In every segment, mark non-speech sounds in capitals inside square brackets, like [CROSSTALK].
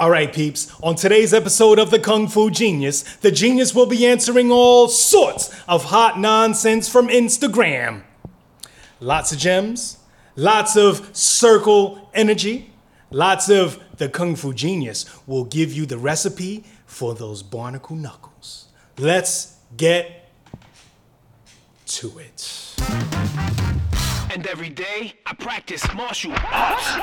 All right, peeps. On today's episode of the Kung Fu Genius, the genius will be answering all sorts of hot nonsense from Instagram. Lots of gems, lots of circle energy, lots of the Kung Fu Genius will give you the recipe for those barnacle knuckles. Let's get to it. And every day I practice martial arts.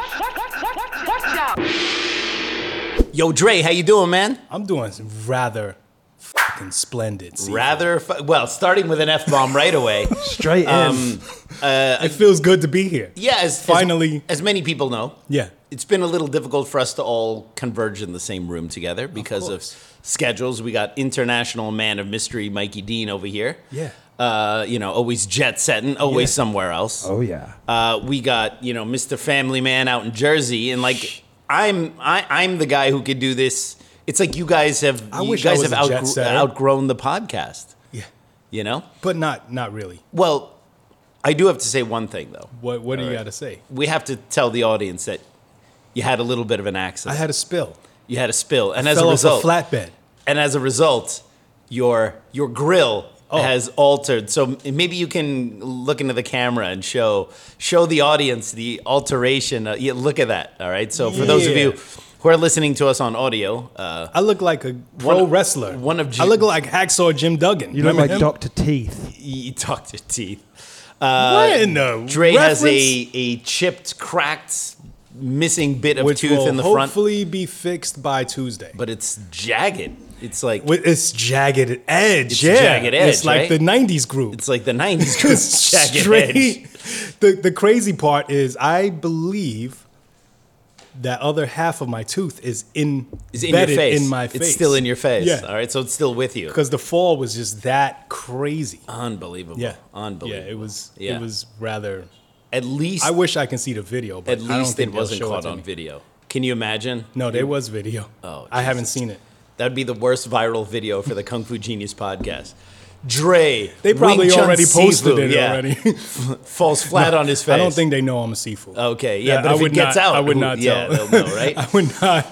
Yo, Dre, how you doing, man? I'm doing rather fucking splendid. Steve. Rather, fu- well, starting with an F bomb right away. [LAUGHS] Straight in. Um, It feels good to be here. yeah, as, as- Finally. as, many people know, Yeah. it's been a little difficult for us to all converge in the same room together because of, course. schedules. We got international man of mystery Mikey Dean over here. Yeah. Uh, you know, always jet setting, always Yeah. somewhere else. oh yeah. Uh, we got you know Mr. Family Man out in Jersey, and like I'm I, I'm the guy who could do this. It's like you guys have I you wish I guys was have a jet outgr- setter. outgrown the podcast. Yeah. You know. But not not really. Well, I do have to say one thing though. What what do you got to say? We have to tell the audience that you had a little bit of an accent. I accident. had a spill. you had a spill, and as Fell a off result, a flatbed. and as a result, your your grill Oh. has altered. So maybe you can look into the camera and show show the audience the alteration. Uh, yeah, look at that. All right. So for those of you who are listening to us on audio, uh, I look like a pro One- wrestler. one of I look like Hacksaw Jim Duggan. You look like him? Doctor Teeth. [LAUGHS] Doctor talk to teeth. what in the Dre has a a chipped, cracked, missing bit of which tooth will in the front, hopefully be fixed by Tuesday. but it's jagged. It's like with its jagged edge, It's yeah, jagged it's like right? the '90s group. it's like the '90s [LAUGHS] group jagged Straight- edge. [LAUGHS] The the crazy part is, I believe that other half of my tooth is in Is in your face. in my face. It's still in your face. Yeah. All right. So it's still with you. because the fall was just that crazy. Unbelievable. Yeah, Unbelievable. Yeah, it was. Yeah. It was rather. At least I wish I can see the video, but at I don't least think it wasn't caught on me. video. Can you imagine? No, there was video. Oh, I haven't seen it. That'd be the worst viral video for the Kung Fu Genius podcast. Dre. They probably already posted Sifu, it yeah, already. [LAUGHS] Falls flat on his face. I don't think they know I'm a seafood. Okay, yeah, but I if would it gets not, out, I would who- not yeah, tell. they'll know, right? [LAUGHS] I would not.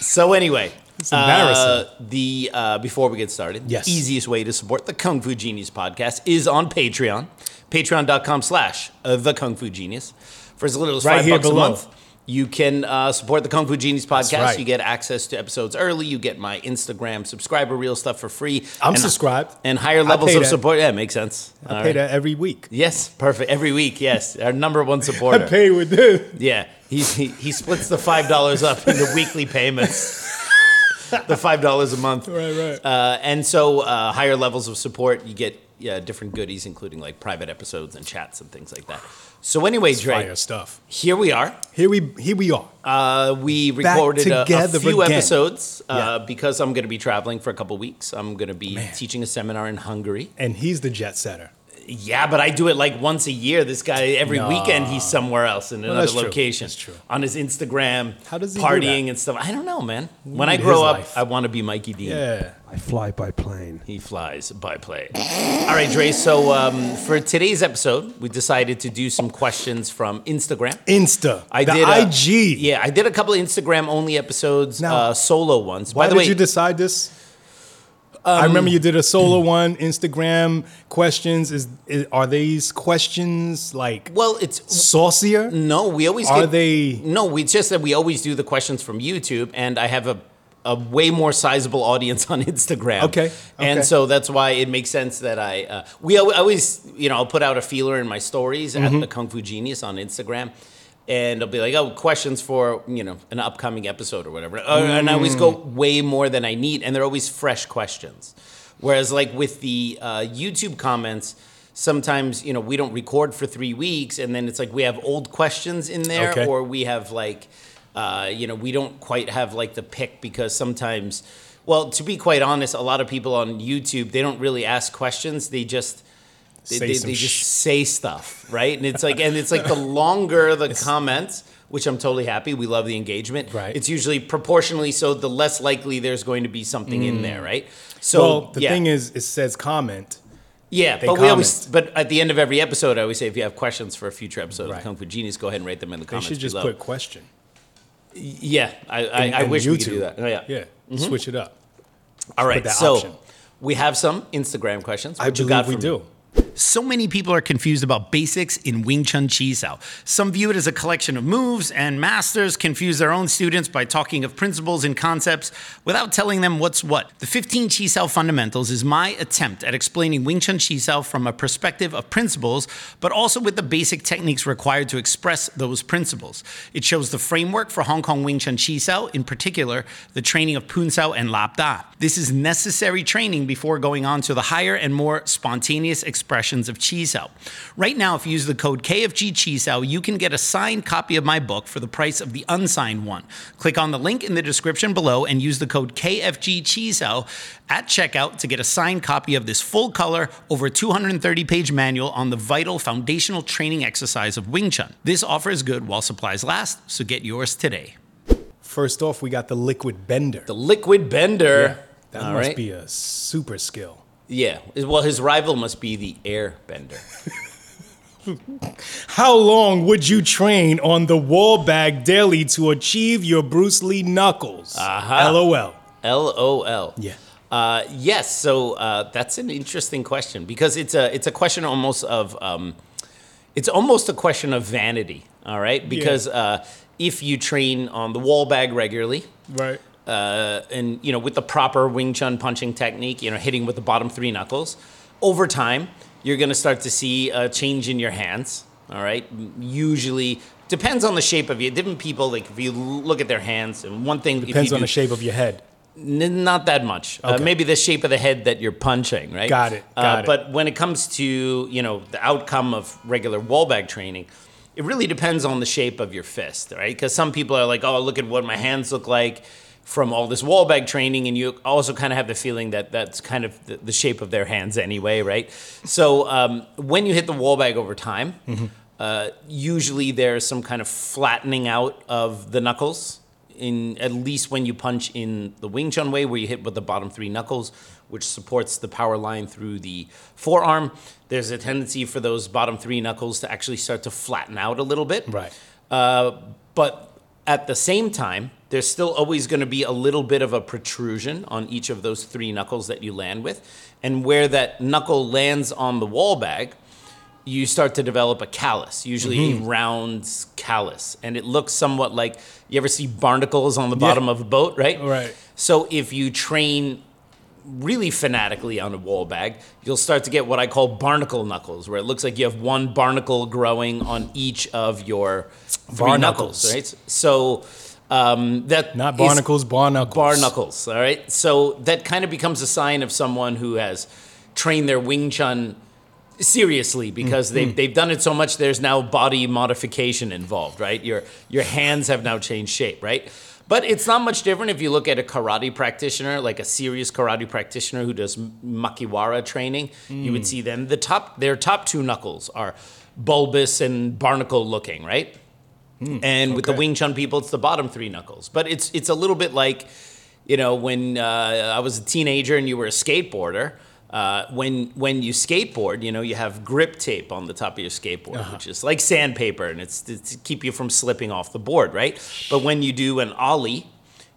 So anyway, It's embarrassing. uh, the uh, before we get started, Yes. easiest way to support the Kung Fu Genius podcast is on Patreon. Patreon.com slash uh, the Kung Fu Genius. For as little as Right five bucks below. a month, you can uh, support the Kung Fu Genius podcast. right. You get access to episodes early. You get my Instagram subscriber reel stuff for free. I'm and, subscribed. And higher levels of that. support. Yeah, makes sense. I All pay right. that every week. Yes, perfect. Every week, yes. Our number one [LAUGHS] supporter. I pay with this. Yeah, he, he, he splits the five dollars up into weekly payments. [LAUGHS] the five dollars a month. Right, right. Uh, and so uh, higher levels of support, you get yeah, different goodies, including like private episodes and chats and things like that. So anyway, Dre, Fire stuff. here we are. Here we here we are. Uh, we Back recorded a, a few again. episodes uh, Yeah. because I'm going to be traveling for a couple weeks. I'm going to be Man. teaching a seminar in Hungary. And he's the jet setter. Yeah, but I do it like once a year. This guy every Nah. weekend he's somewhere else in another that's true. location. That's true. On his Instagram, How does he partying that? and stuff. I don't know, man. When I grow up, life. I want to be Mikey Dean. Yeah. I fly by plane. He flies by plane. All right, Dre. So um, for today's episode, we decided to do some questions from Instagram. Insta. I the did a- IG. Yeah, I did a couple of Instagram only episodes, Now, uh, solo ones. Why By the did way, you decide this? I remember you did a solo one. Instagram questions. Is, is are these questions like well, it's saucier? No, we always Are get, they- No, we just that we always do the questions from YouTube, and I have a a way more sizable audience [LAUGHS] on Instagram. Okay, and so that's why it makes sense that I uh, we al- always you know I'll put out a feeler in my stories Mm-hmm. at the Kung Fu Genius on Instagram. And I'll be like, oh, questions for you know an upcoming episode or whatever, Uh, and I always go Mm. way more than I need, and they're always fresh questions. Whereas like with the uh, YouTube comments, sometimes you know we don't record for three weeks, and then it's like we have old questions in there, Okay. or we have like uh, you know we don't quite have like the pick because sometimes, well, to be quite honest, a lot of people on YouTube they don't really ask questions; they just they, they, they just sh- say stuff, right? And it's like, and it's like the longer the comments, which I'm totally happy. We love the engagement. Right. It's usually proportionally so the less likely there's going to be something in there, right? So Mm. well, the yeah. thing is, it says comment. yeah, they but we always, but at the end of every episode, I always say if you have questions for a future episode Right. of Kung Fu Genius, go ahead and write them in the They comments should just below. put question. Yeah, I, I, and- I and wish we could do that. Oh, yeah. Yeah. Switch it up. All right. So option. we have some Instagram questions. I you believe got we do. So many people are confused about basics in Wing Chun Chi Sao. Some view it as a collection of moves, and masters confuse their own students by talking of principles and concepts without telling them what's what. The 15 Chi Sao Fundamentals is my attempt at explaining Wing Chun Chi Sao from a perspective of principles, but also with the basic techniques required to express those principles. It shows the framework for Hong Kong Wing Chun Chi Sao, in particular, the training of Pun Sao and Lap Da. This is necessary training before going on to the higher and more spontaneous expressions of Chi Right now, if you use the code KFG Chi you can get a signed copy of my book for the price of the unsigned one. Click on the link in the description below and use the code KFG Chi at checkout to get a signed copy of this full color, over 230 page manual on the vital foundational training exercise of Wing Chun. This offer is good while supplies last, so get yours today. First off, we got the liquid bender. The liquid bender. That All must right. be a super skill. Yeah. Well, his rival must be the air bender. [LAUGHS] How long would you train on the wall bag daily to achieve your Bruce Lee knuckles? Uh-huh. LOL. LOL. Yeah. Uh, yes. So uh, that's an interesting question because it's a it's a question almost of um, it's almost a question of vanity. All right. Because uh, if you train on the wall bag regularly, Right. Uh, and you know with the proper Wing Chun punching technique, you know hitting with the bottom three knuckles, over time you're going to start to see a change in your hands. All right, usually depends on the shape of you. Different people like if you look at their hands, and one thing Depends on the shape of your head. N- not that much. Uh, Okay. maybe the shape of the head that you're punching, right? Got it, got uh, it. But when it comes to you know the outcome of regular wall bag training, it really depends on the shape of your fist, right? Because some people are like, oh, look at what my hands look like from all this wall bag training, and you also kind of have the feeling that that's kind of the, the shape of their hands anyway, right? So um, when you hit the wall bag over time. Mm-hmm. Uh, usually there's some kind of flattening out of the knuckles in at least when you punch in the Wing Chun way, where you hit with the bottom three knuckles, which supports the power line through the forearm. There's a tendency for those bottom three knuckles to actually start to flatten out a little bit. Right. Uh, but at the same time, there's still always going to be a little bit of a protrusion on each of those three knuckles that you land with. And where that knuckle lands on the wall bag, you start to develop a callus, usually a mm-hmm. round callus. And it looks somewhat like you ever see barnacles on the bottom of a boat, right? Right. So if you train really fanatically on a wall bag, you'll start to get what I call barnacle knuckles, where it looks like you have one barnacle growing on each of your three Barnacles. knuckles, right? So um, that Not barnacles, bar knuckles. bar knuckles. All right. So that kind of becomes a sign of someone who has trained their Wing Chun seriously because Mm-hmm. they've, they've done it so much there's now body modification involved right your your hands have now changed shape right but it's not much different if you look at a karate practitioner like a serious karate practitioner who does makiwara training you Mm. would see them the top their top two knuckles are bulbous and barnacle looking right and with the. Wing Chun people, it's the bottom three knuckles. But it's it's a little bit like, you know, when uh, I was a teenager and you were a skateboarder. Uh, when when you skateboard, you know, you have grip tape on the top of your skateboard, which is like sandpaper, and it's, it's to keep you from slipping off the board, right? But when you do an ollie,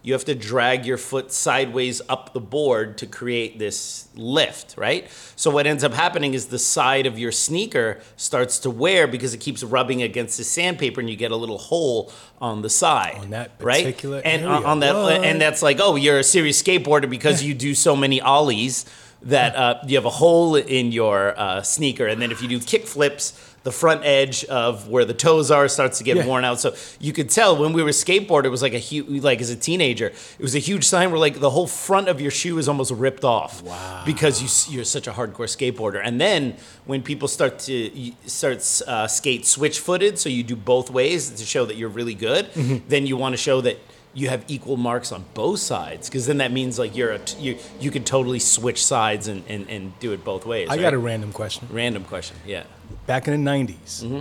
you have to drag your foot sideways up the board to create this lift, right? So what ends up happening is the side of your sneaker starts to wear because it keeps rubbing against the sandpaper, and you get a little hole on the side. On that right? particular and area. on that, What? and that's like, oh, you're a serious skateboarder because you do so many ollies that uh, you have a hole in your uh, sneaker, and then if you do kick flips. The front edge of where the toes are starts to get Yeah. worn out. So you could tell when we were skateboard, it was like a huge, like as a teenager, it was a huge sign where like the whole front of your shoe is almost ripped off. Wow. Because you you're such a hardcore skateboarder. And then when people start to start uh, skate switch footed, so you do both ways to show that you're really good, Mm-hmm. then you want to show that you have equal marks on both sides because then that means like you're a t- you you could totally switch sides and, and, and do it both ways. I right? got a random question. random question. Yeah. Back in the 90s, Mm-hmm.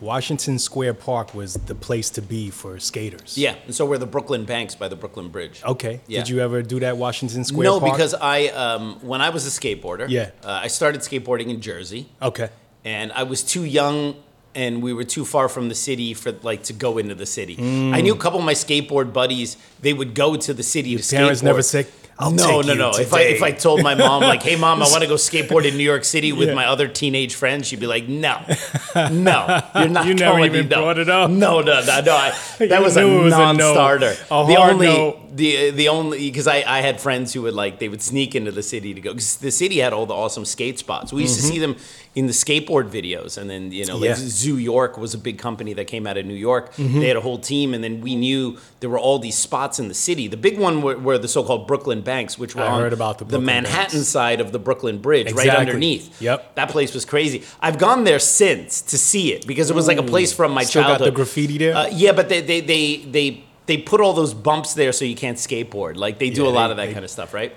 Washington Square Park was the place to be for skaters. Yeah. And so we're the Brooklyn Banks by the Brooklyn Bridge. Okay. Yeah. Did you ever do that Washington Square Park? no, Park? because I um, when I was a skateboarder, Yeah. uh, I started skateboarding in Jersey, Okay. and I was too young and we were too far from the city for like to go into the city. Mm. I knew a couple of my skateboard buddies. They would go to the city to Parents skateboard. never say, "I'll no, no, no. If I if I told my mom like, "Hey, mom, I want to go [LAUGHS] skateboard in New York City with Yeah. my other teenage friends," she'd be like, "No, [LAUGHS] no, you're not." You never going even no. brought it up. No, no, no, no. I, [LAUGHS] that was a it was a no. non-starter. A the only no. the the only because I, I had friends who would like they would sneak into the city to go because the city had all the awesome skate spots. We used to see them in the skateboard videos, and then you know like. Yeah. Zoo York was a big company that came out of New York. Mm-hmm. They had a whole team, and then we knew there were all these spots in the city. The big one were, were the so-called Brooklyn Banks, which were I on the Brooklyn Manhattan Banks. side of the Brooklyn Bridge, right underneath. Yep. that place was crazy. I've gone there since to see it because it was like a place from my Still got childhood. the graffiti there? Uh, yeah, but they they they they they put all those bumps there so you can't skateboard. Like they do Yeah, a lot they- of that they- kind of stuff, right?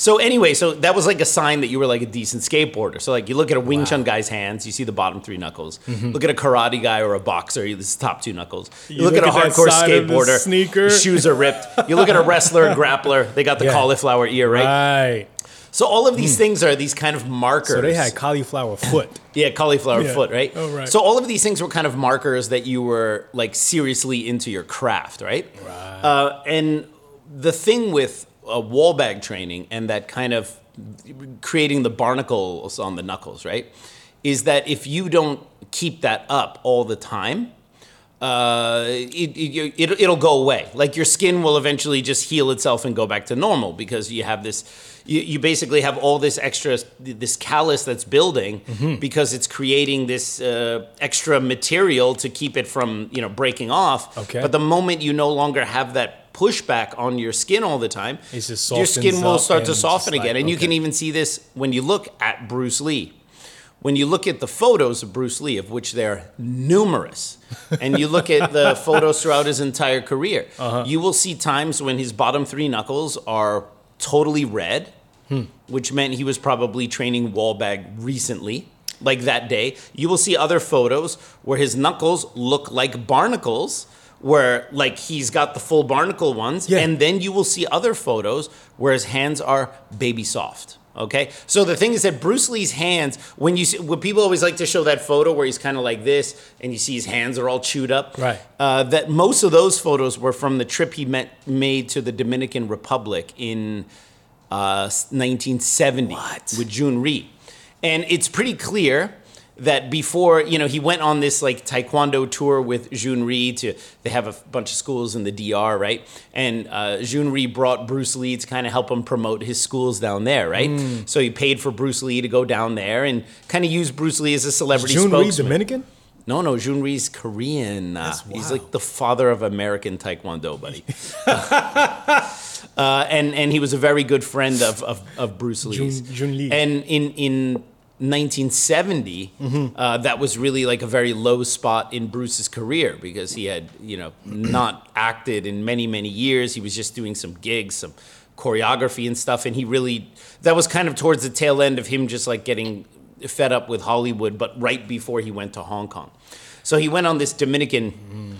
So anyway, so that was like a sign that you were like a decent skateboarder. So like you look at a Wing Chun guy's hands, you see the bottom three knuckles. Look at a karate guy or a boxer, you this is top two knuckles. You, Mm-hmm. You look, at a look at that hardcore side of the skateboarder, sneaker. [LAUGHS] shoes are ripped. You look at a wrestler, a [LAUGHS] grappler, they got the Yeah. cauliflower ear, right? Right. So all of these things are these kind of markers. So they had cauliflower foot. [LAUGHS] Yeah, cauliflower Yeah. foot, right? Oh, right. So all of these things were kind of markers that you were like seriously into your craft, right? Right. Uh, and the thing with uh, wall bag training and that kind of creating the barnacles on the knuckles, right, is that if you don't keep that up all the time, uh, it, it, it, it'll go away. Like your skin will eventually just heal itself and go back to normal because you have this, you, you basically have all this extra, this callus that's building Mm-hmm. because it's creating this uh, extra material to keep it from, you know, breaking off. Okay. But the moment you no longer have that pushback on your skin all the time, your skin will start to soften like- again. And you can even see this when you look at Bruce Lee when you look at the photos of Bruce Lee, of which there are numerous, [LAUGHS] and you look at the photos throughout his entire career, Uh-huh. you will see times when his bottom three knuckles are totally red, Hmm. which meant he was probably training wall bag recently, like that day. You will see other photos where his knuckles look like barnacles. Where like he's got the full barnacle ones, Yeah. and then you will see other photos where his hands are baby soft. Okay, so the thing is that Bruce Lee's hands, when you see, when people always like to show that photo where he's kind of like this, and you see his hands are all chewed up. Right. Uh, that most of those photos were from the trip he met, made to the Dominican Republic in uh, 1970 with Jhoon Rhee, and it's pretty clear that before you know he went on this like taekwondo tour with Jhoon Rhee to they have a bunch of schools in the DR right and uh, Jhoon Rhee brought Bruce Lee to kind of help him promote his schools down there right so he paid for Bruce Lee to go down there and kind of use Bruce Lee as a celebrity Reed spokesman. Dominican? No, no, Jhoon Rhee's Korean. Uh, He's like the father of American Taekwondo, buddy. [LAUGHS] uh, and and he was a very good friend of of, of Bruce Lee's. Jun- Jun Lee. And in in 1970, Mm-hmm. uh, that was really like a very low spot in Bruce's career because he had you know [CLEARS THROAT] not acted in many many years. He was just doing some gigs, some choreography and stuff, and he really that was kind of towards the tail end of him just like getting fed up with Hollywood, but right before he went to Hong Kong. So he went on this Dominican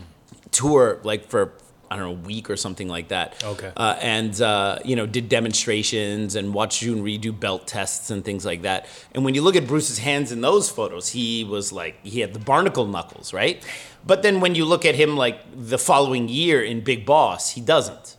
tour like for I don't know a week or something like that. Okay. Uh, and uh, you know did demonstrations and watched Jhoon Rhee do belt tests and things like that. And when you look at Bruce's hands in those photos, he was like he had the barnacle knuckles, right? But then when you look at him like the following year in Big Boss, he doesn't.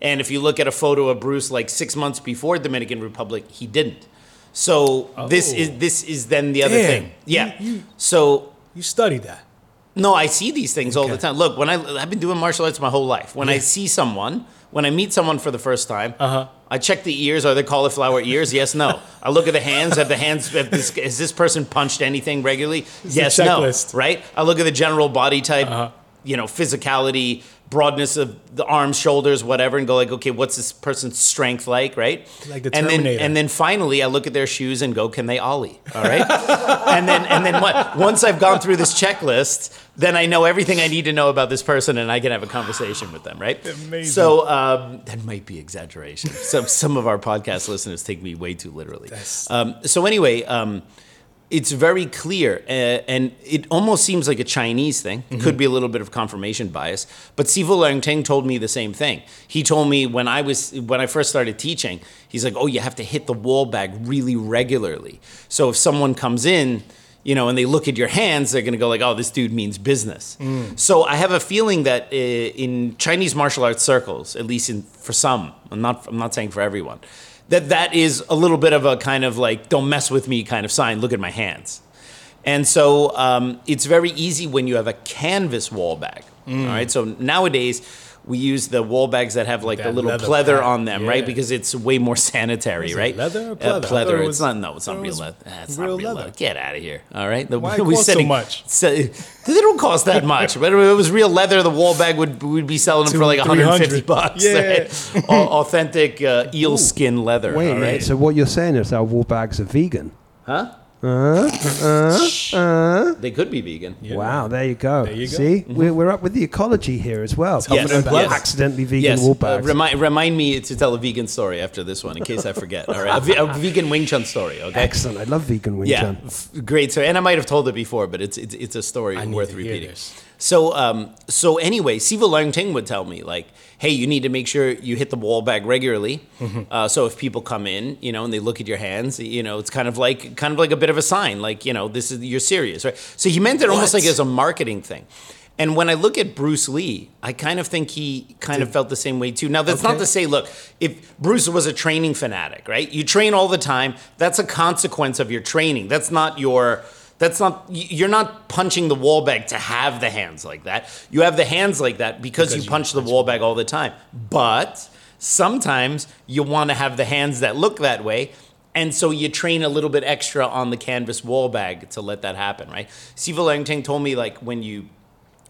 And if you look at a photo of Bruce like six months before Dominican Republic, he didn't. So this Oh. is this is then the other Damn. thing. Yeah. You- you- so You studied that. No, I see these things all the time. Look, when I I've been doing martial arts my whole life. When I see someone, when I meet someone for the first time, Uh-huh. I check the ears. Are they cauliflower ears? Yes, no. I look at the hands. Have the hands? Have this, has this person punched anything regularly? It's yes, no. Right. I look at the general body type. Uh-huh. You know, physicality, broadness of the arms, shoulders, whatever, and go like, okay, what's this person's strength like? Right. Like the and then Terminator. and then finally, I look at their shoes and go, can they ollie? All right. [LAUGHS] and then and then what, once I've gone through this checklist, then I know everything I need to know about this person, and I can have a conversation with them, right? Amazing. So um, that might be exaggeration. Some some of our podcast listeners take me way too literally. Um, so anyway. Um, it's very clear, uh, and it almost seems like a Chinese thing. It could be a little bit of confirmation bias, but Sifu Leungting told me the same thing. He told me when I was when I first started teaching, he's like, "Oh, you have to hit the wall bag really regularly. So if someone comes in, you know, and they look at your hands, they're going to go like, "Oh, this dude means business." So I have a feeling that uh, in Chinese martial arts circles, at least in for some, I'm not I'm not saying for everyone, that that is a little bit of a kind of like "don't mess with me" kind of sign. Look at my hands. And so um, it's very easy when you have a canvas wall bag. Mm. All right. So nowadays we use the wall bags that have like That a little leather pleather pad, on them, right? Because it's way more sanitary, it right? leather or Uh, pleather? I pleather. it It's was- not. No, it's not real was leather. That's real not real leather. leather. Get out of here. All right. The, Why [LAUGHS] we cost so much? [LAUGHS] se- they don't cost that much. But if it was real leather, the wall bag would we'd be selling them for like 150 bucks. Yeah. right? [LAUGHS] Authentic uh, eel skin leather. Wait a right? So what you're saying is our wall bags are vegan? Uh, uh, uh. They could be vegan. Wow, there you go. There you go. See, mm-hmm. we're, we're up with the ecology here as well. Yes, yes. accidentally vegan Yes, wall uh, bags. remind, remind me to tell a vegan story after this one, in case I forget. All right, a, ve- a vegan Wing Chun story. Okay. Excellent. I love vegan Wing Yeah, Chun. f- great. So, and I might have told it before, but it's it's, it's a story I worth to hear repeating. So, um, so anyway, Sifu Leung Ting would tell me like, "Hey, you need to make sure you hit the wall bag regularly. Mm-hmm. Uh, so if people come in, you know, and they look at your hands, you know, it's kind of like kind of like a bit of a sign, like you know, this is you're serious, right? So he meant it almost like as a marketing thing. And when I look at Bruce Lee, I kind of think he kind of felt the same way too. Now, that's not to say, look, if Bruce was a training fanatic, right? You train all the time. That's a consequence of your training. That's not your. That's not. You're not punching the wall bag to have the hands like that. You have the hands like that because, Because you you punch the wall bag all the time. But sometimes you want to have the hands that look that way. And so you train a little bit extra on the canvas wall bag to let that happen, right? Sifu Leungting told me like when you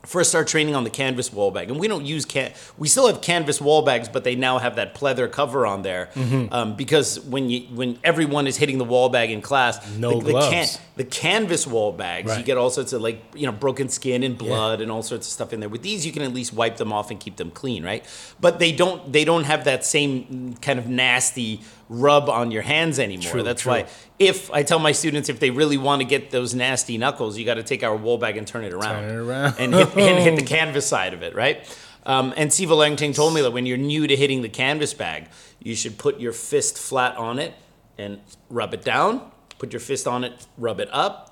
first start training on the canvas wall bag, and we don't use can we still have canvas wall bags, but they now have that pleather cover on there Mm-hmm. um, because when you when everyone is hitting the wall bag in class, No the, the, gloves. the canvas wall bags, you get all sorts of like you know broken skin and blood and all sorts of stuff in there. With these, you can at least wipe them off and keep them clean, right? But they don't they don't have that same kind of nasty rub on your hands anymore. True, That's true. why if I tell my students if they really want to get those nasty knuckles, you got to take our wool bag and turn it around, Turn it around. and hit, and hit the [LAUGHS] canvas side of it, right? Um, and Sifu Leungting told me that when you're new to hitting the canvas bag, you should put your fist flat on it and rub it down. Put your fist on it, rub it up,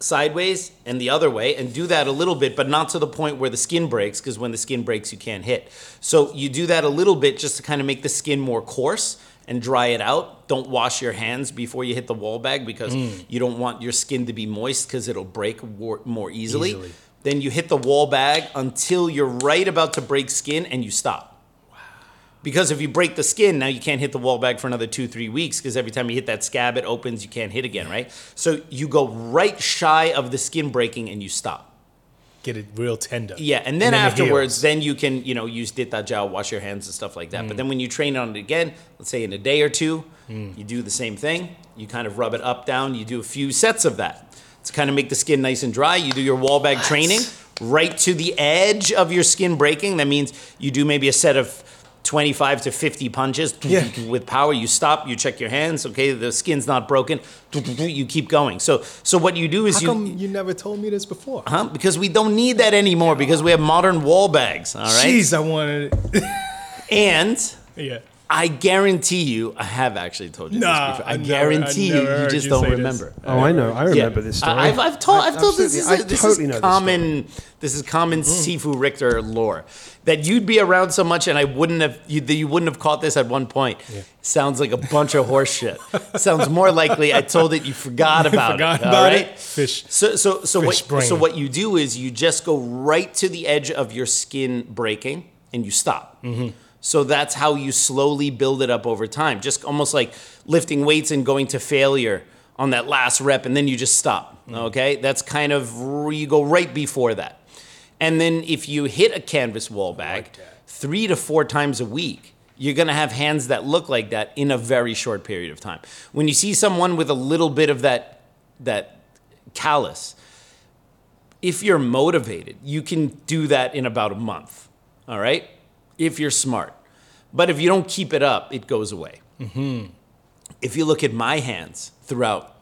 sideways and the other way and do that a little bit but not to the point where the skin breaks because when the skin breaks you can't hit so you do that a little bit just to kind of make the skin more coarse and dry it out don't wash your hands before you hit the wall bag because mm. you don't want your skin to be moist because it'll break war- more easily. Easily. then you hit the wall bag until you're right about to break skin and you stop because if you break the skin, now you can't hit the wall bag for another two, three weeks because every time you hit that scab, it opens, you can't hit again, right? So you go right shy of the skin breaking and you stop. Get it real tender. Yeah, and then, it afterwards, then you can, you know, use Dit Da Jow, wash your hands and stuff like Mm. that. But then when you train on it again, let's say in a day or two, you do the same thing. You kind of rub it up, down. You do a few sets of that to kind of make the skin nice and dry. You do your wall bag training right to the edge of your skin breaking. That means you do maybe a set of 25 to 50 punches Yeah. with power. You stop, you check your hands. Okay, the skin's not broken. You keep going. So, so what you do is How you. come you never told me this before? Huh? Because we don't need that anymore because we have modern wall bags, all right? Jeez, I wanted it. [LAUGHS] And yeah. I guarantee you, I have actually told you Nah, this before. I, I never- guarantee I you, you just you don't say this. remember. Oh, I know. I remember Yeah. this story. I- I've, I've told, I've told this. Is, Absolutely. I this totally is know this common. This is common Sifu Richter lore that you'd be around so much, and I wouldn't have. You, you wouldn't have caught this at one point. Sounds like a bunch of horse shit. Sounds more likely I told it you forgot about Forgot it. all about right? it. Fish. So so so what Fish brain. so what you do is you just go right to the edge of your skin breaking and you stop. Mm-hmm. So that's how you slowly build it up over time. Just almost like lifting weights and going to failure on that last rep and then you just stop. Mm. Okay? That's kind of where you go right before that. And then if you hit a canvas wall bag 3 to 4 times a week, you're going to have hands that look like that in a very short period of time. When you see someone with a little bit of that that callus, if you're motivated, you can do that in about a month. All right? If you're smart. But if you don't keep it up, it goes away. Mm-hmm. If you look at my hands throughout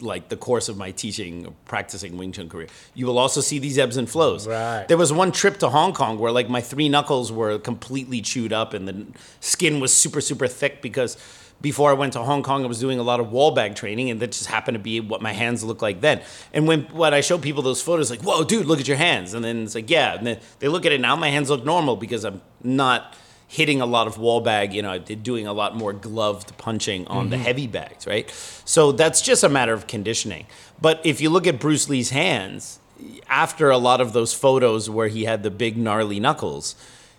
like the course of my teaching, practicing Wing Chun career. You will also see these ebbs and flows. Right. There was one trip to Hong Kong where like my three knuckles were completely chewed up and the skin was super super thick because before I went to Hong Kong, I was doing a lot of wall bag training, and that just happened to be what my hands look like then. And when when I show people those photos, like, "Whoa, dude, look at your hands," and then it's like, "Yeah," and then they look at it now, my hands look normal because I'm not hitting a lot of wall bag. You know, doing a lot more gloved punching on the mm-hmm. heavy bags, right? So that's just a matter of conditioning. But if you look at Bruce Lee's hands, after a lot of those photos where he had the big gnarly knuckles,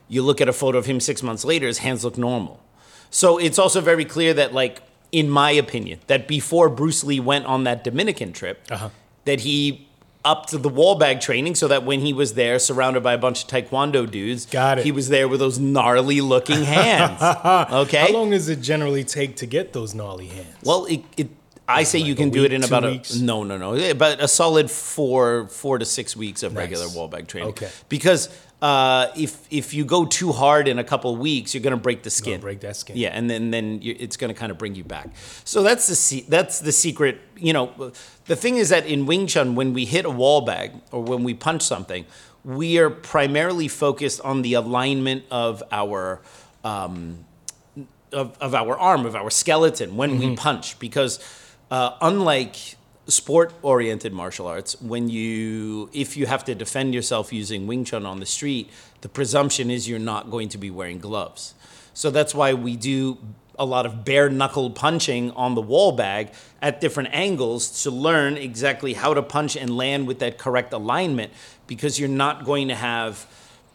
you look at a photo of him six months later, his hands look normal. So it's also very clear that, like, in my opinion, that before Bruce Lee went on that Dominican trip, Uh-huh. that he upped the wall bag training so that when he was there, surrounded by a bunch of taekwondo dudes, Got it. he was there with those gnarly looking hands. [LAUGHS] okay. How long does it generally take to get those gnarly hands? Well, it, it I say like you can do week, it in about weeks? a no, no, no, but a solid four, four to six weeks of Nice. regular wall bag training. Okay. Because uh, if if you go too hard in a couple of weeks, you're gonna break the skin. break that skin. Yeah, and then then it's gonna kind of bring you back. So that's the se- that's the secret. You know, the thing is that in Wing Chun, when we hit a wall bag or when we punch something, we are primarily focused on the alignment of our. Um, of, of our arm, of our skeleton when we punch. Because uh, unlike sport oriented martial arts, when you, if you have to defend yourself using Wing Chun on the street, the presumption is you're not going to be wearing gloves. So that's why we do a lot of bare knuckle punching on the wall bag at different angles to learn exactly how to punch and land with that correct alignment because you're not going to have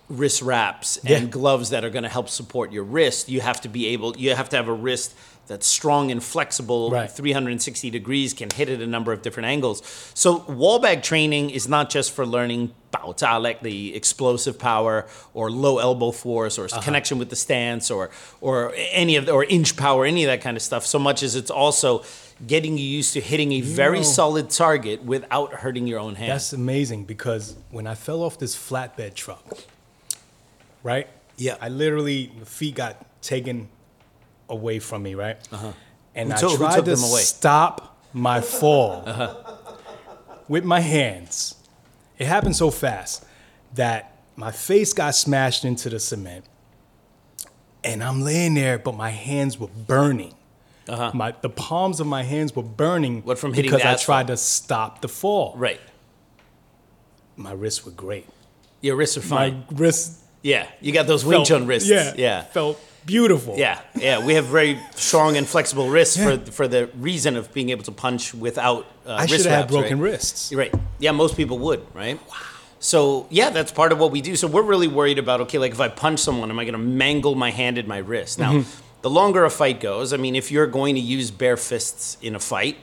wrist wraps and Yeah. gloves that are going to help support your wrist. You have to be able, you have to have a wrist that's strong and flexible, Right. 360 degrees, can hit at a number of different angles. So wall bag training is not just for learning bao ta, like the explosive power or low elbow force or Uh-huh. connection with the stance or or any of the, or inch power, any of that kind of stuff. So much as it's also getting you used to hitting a very know- solid target without hurting your own hand. That's amazing because when I fell off this flatbed truck, right? Yeah. I literally the feet got taken away from me, right? Uh-huh. And Who I tried to stop my [LAUGHS] fall Uh-huh. with my hands. It happened so fast that my face got smashed into the cement, and I'm laying there, but my hands were burning. Uh-huh. My the palms of my hands were burning. What, from hitting because I asphalt? tried to stop the fall. right. My wrists were great. Your wrists are fine. My wrists yeah, you got those Wing Chun wrists. Yeah, yeah. felt beautiful. Yeah, yeah, we have very strong and flexible wrists for for the reason of being able to punch without uh, I should have wraps, broken right? wrists. Right. Yeah, most people would, right? Wow. So yeah, that's part of what we do. So we're really worried about okay, like if I punch someone, am I going to mangle my hand and my wrist? Now, Mm-hmm. the longer a fight goes, I mean, if you're going to use bare fists in a fight,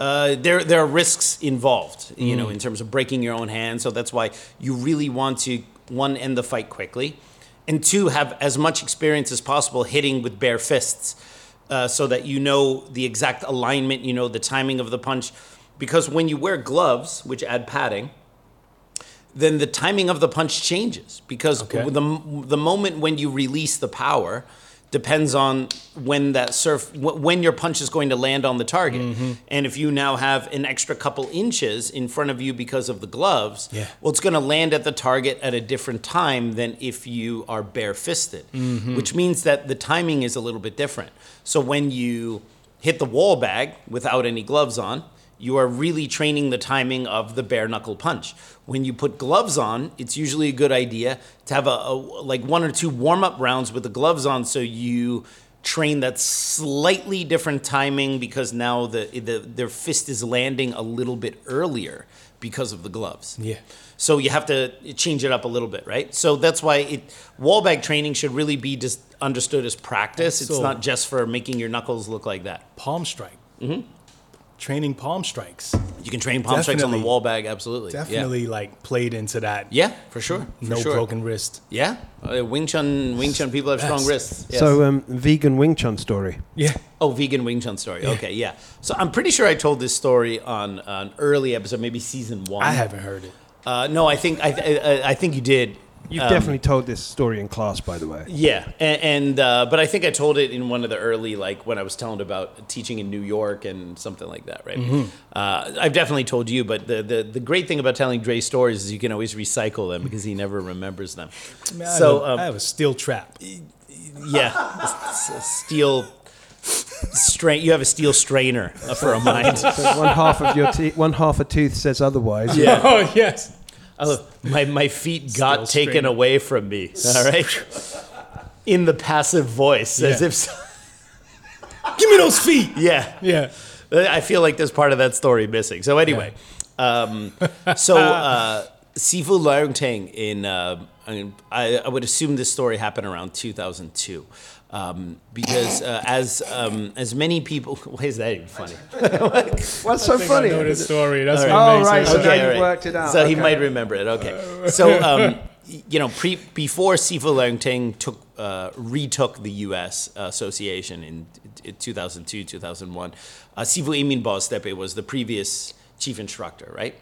uh, there there are risks involved, you Mm. know, in terms of breaking your own hand. So that's why you really want to one end the fight quickly, and two have as much experience as possible hitting with bare fists, uh, so that you know the exact alignment, you know the timing of the punch, because when you wear gloves, which add padding, then the timing of the punch changes because Okay. the the moment when you release the power depends on when that surf when your punch is going to land on the target. Mm-hmm. And if you now have an extra couple inches in front of you because of the gloves, Yeah. well, it's going to land at the target at a different time than if you are bare-fisted, Mm-hmm. which means that the timing is a little bit different. So when you hit the wall bag without any gloves on, you are really training the timing of the bare knuckle punch. When you put gloves on, it's usually a good idea to have a, a like one or two warm up rounds with the gloves on, so you train that slightly different timing because now the, the their fist is landing a little bit earlier because of the gloves. Yeah. So you have to change it up a little bit, right? So that's why it wall bag training should really be just understood as practice. It's not just for making your knuckles look like that. Palm strike. Mm-hmm. Training palm strikes. You can train palm strikes on the wall bag, absolutely. Yeah. Definitely like played into that. Yeah, for sure. For No sure. broken wrist. Yeah, uh, Wing Chun. Wing Chun people have strong wrists. Yes. So, um, vegan Wing Chun story. Yeah. oh, vegan Wing Chun story. Okay, yeah. So I'm pretty sure I told this story on an early episode, maybe season one. I haven't heard it. Uh, no, I think I, I, I think you did. You've Um, definitely told this story in class, by the way. Yeah, and, and uh, but I think I told it in one of the early, like when I was telling about teaching in New York and something like that, right? Uh, I've definitely told you, but the, the the great thing about telling Dre stories is you can always recycle them because he never remembers them. I mean, I So have um, I have a steel trap. yeah, [LAUGHS] s- s- steel strain. You have a steel strainer for a mind. [LAUGHS] one half of your te- one half a tooth says otherwise. Yeah. [LAUGHS] Oh yes. Oh, my my feet got taken strainer. away from me. All right, in the passive voice, as Yeah. if. so- [LAUGHS] Give me those feet. Yeah. Yeah. I feel like there's part of that story missing. So anyway, um, so [LAUGHS] uh, Sifu Leungting in, uh, I, mean, I, I would assume this story happened around 2002. Um, because uh, as um, as many people, [LAUGHS] why is that even funny? [LAUGHS] What's so funny? I know this story. That's Oh, what makes right, it. so now Okay, you've worked it out. So he might remember it. Okay. So, [LAUGHS] um, you know, pre, before Sifu Leungting took uh, retook the U.S. Association in, in 2002, 2001, uh, Sifu Emin Boztepe was the previous chief instructor, right?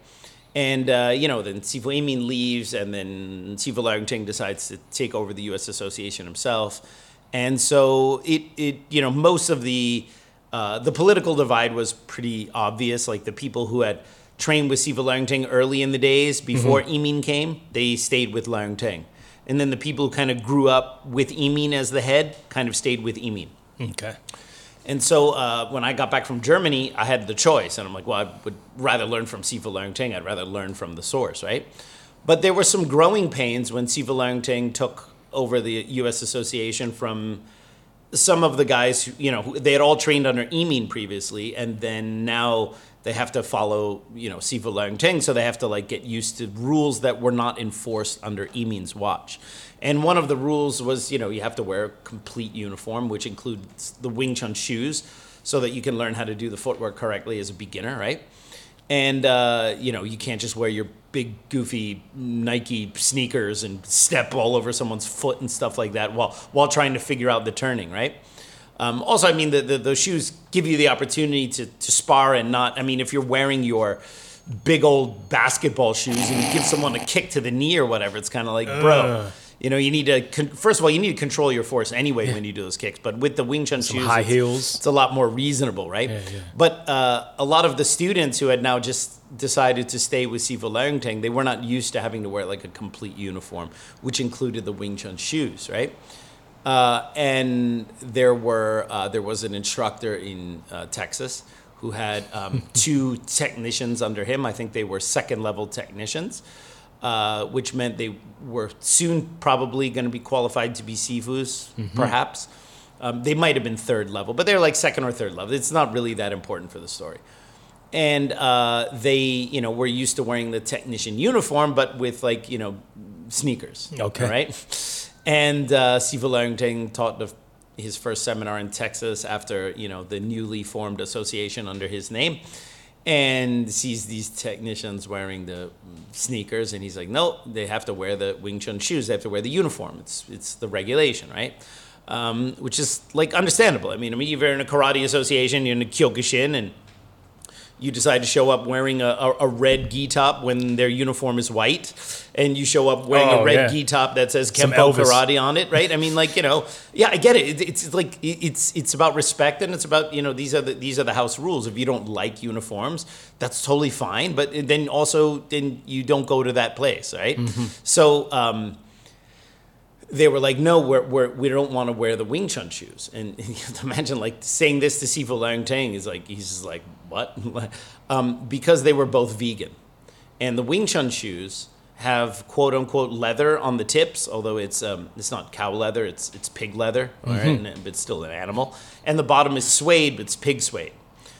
And uh, you know, then Sifu Emin leaves, and then Sifu Leungting decides to take over the U.S. Association himself. And so it, it you know, most of the uh, the political divide was pretty obvious. Like the people who had trained with Sifu Leungting early in the days before Emin came, they stayed with Leungting. And then the people who kind of grew up with Emin as the head kind of stayed with Emin. Okay. And so uh, when I got back from Germany, I had the choice. And I'm like, well, I would rather learn from Sifu Leungting. I'd rather learn from the source, right? But there were some growing pains when Sifu Leungting took over the U.S. Association from some of the guys, who, you know, who- they had all trained under Emin previously, and then now they have to follow, you know, Sifu Leungting, so they have to like get used to rules that were not enforced under Emin's watch. And one of the rules was, you know, you have to wear a complete uniform, which includes the Wing Chun shoes, so that you can learn how to do the footwork correctly as a beginner, right? And uh, you know, you can't just wear your big goofy Nike sneakers and step all over someone's foot and stuff like that while while trying to figure out the turning, right? Um, also, I mean, the, the those shoes give you the opportunity to to spar and not. I mean, if you're wearing your big old basketball shoes and you give someone a kick to the knee or whatever, it's kind of like, bro. You know, you need to con- first of all, you need to control your force anyway when you do those kicks. But with the Wing Chun shoes, high it's- heels. it's a lot more reasonable, right? yeah. But uh, a lot of the students who had now just decided to stay with Sifu Leungting, they were not used to having to wear like a complete uniform, which included the Wing Chun shoes, right? Uh, and there were uh, there was an instructor in uh, Texas who had um, [LAUGHS] two technicians under him. I think they were second level technicians, uh, which meant they were soon probably going to be qualified to be Sifus, perhaps. Um, they might have been third level, but they're like second or third level. It's not really that important for the story. And uh, they, you know, were used to wearing the technician uniform, but with like, you know, sneakers. Okay. Right. And uh, Sifu Leungting taught the, his first seminar in Texas after, you know, the newly formed association under his name. And sees these technicians wearing the sneakers, and he's like, "No, they have to wear the Wing Chun shoes. They have to wear the uniform. It's it's the regulation, right?" Um, which is like understandable. I mean, I mean, you're in a karate association, you're in a Kyokushin, and you decide to show up wearing a, a, a red gi top when their uniform is white, and you show up wearing Oh, a red yeah. gi top that says Kempo Karate on it, right? I mean, like you know, yeah, I get it. It- It's like it's it's about respect, and it's about you know these are the these are the house rules. If you don't like uniforms, that's totally fine. But then also then you don't go to that place, right? Mm-hmm. So. Um, they were like, no, we're, we're, we don't want to wear the Wing Chun shoes. And you have to imagine like saying this to Sifu Leungting is like, he's just like, what? [LAUGHS] um, because they were both vegan. And the Wing Chun shoes have quote unquote leather on the tips, although it's, um, it's not cow leather, it's, it's pig leather, all right, and, but it's still an animal. And the bottom is suede, but it's pig suede.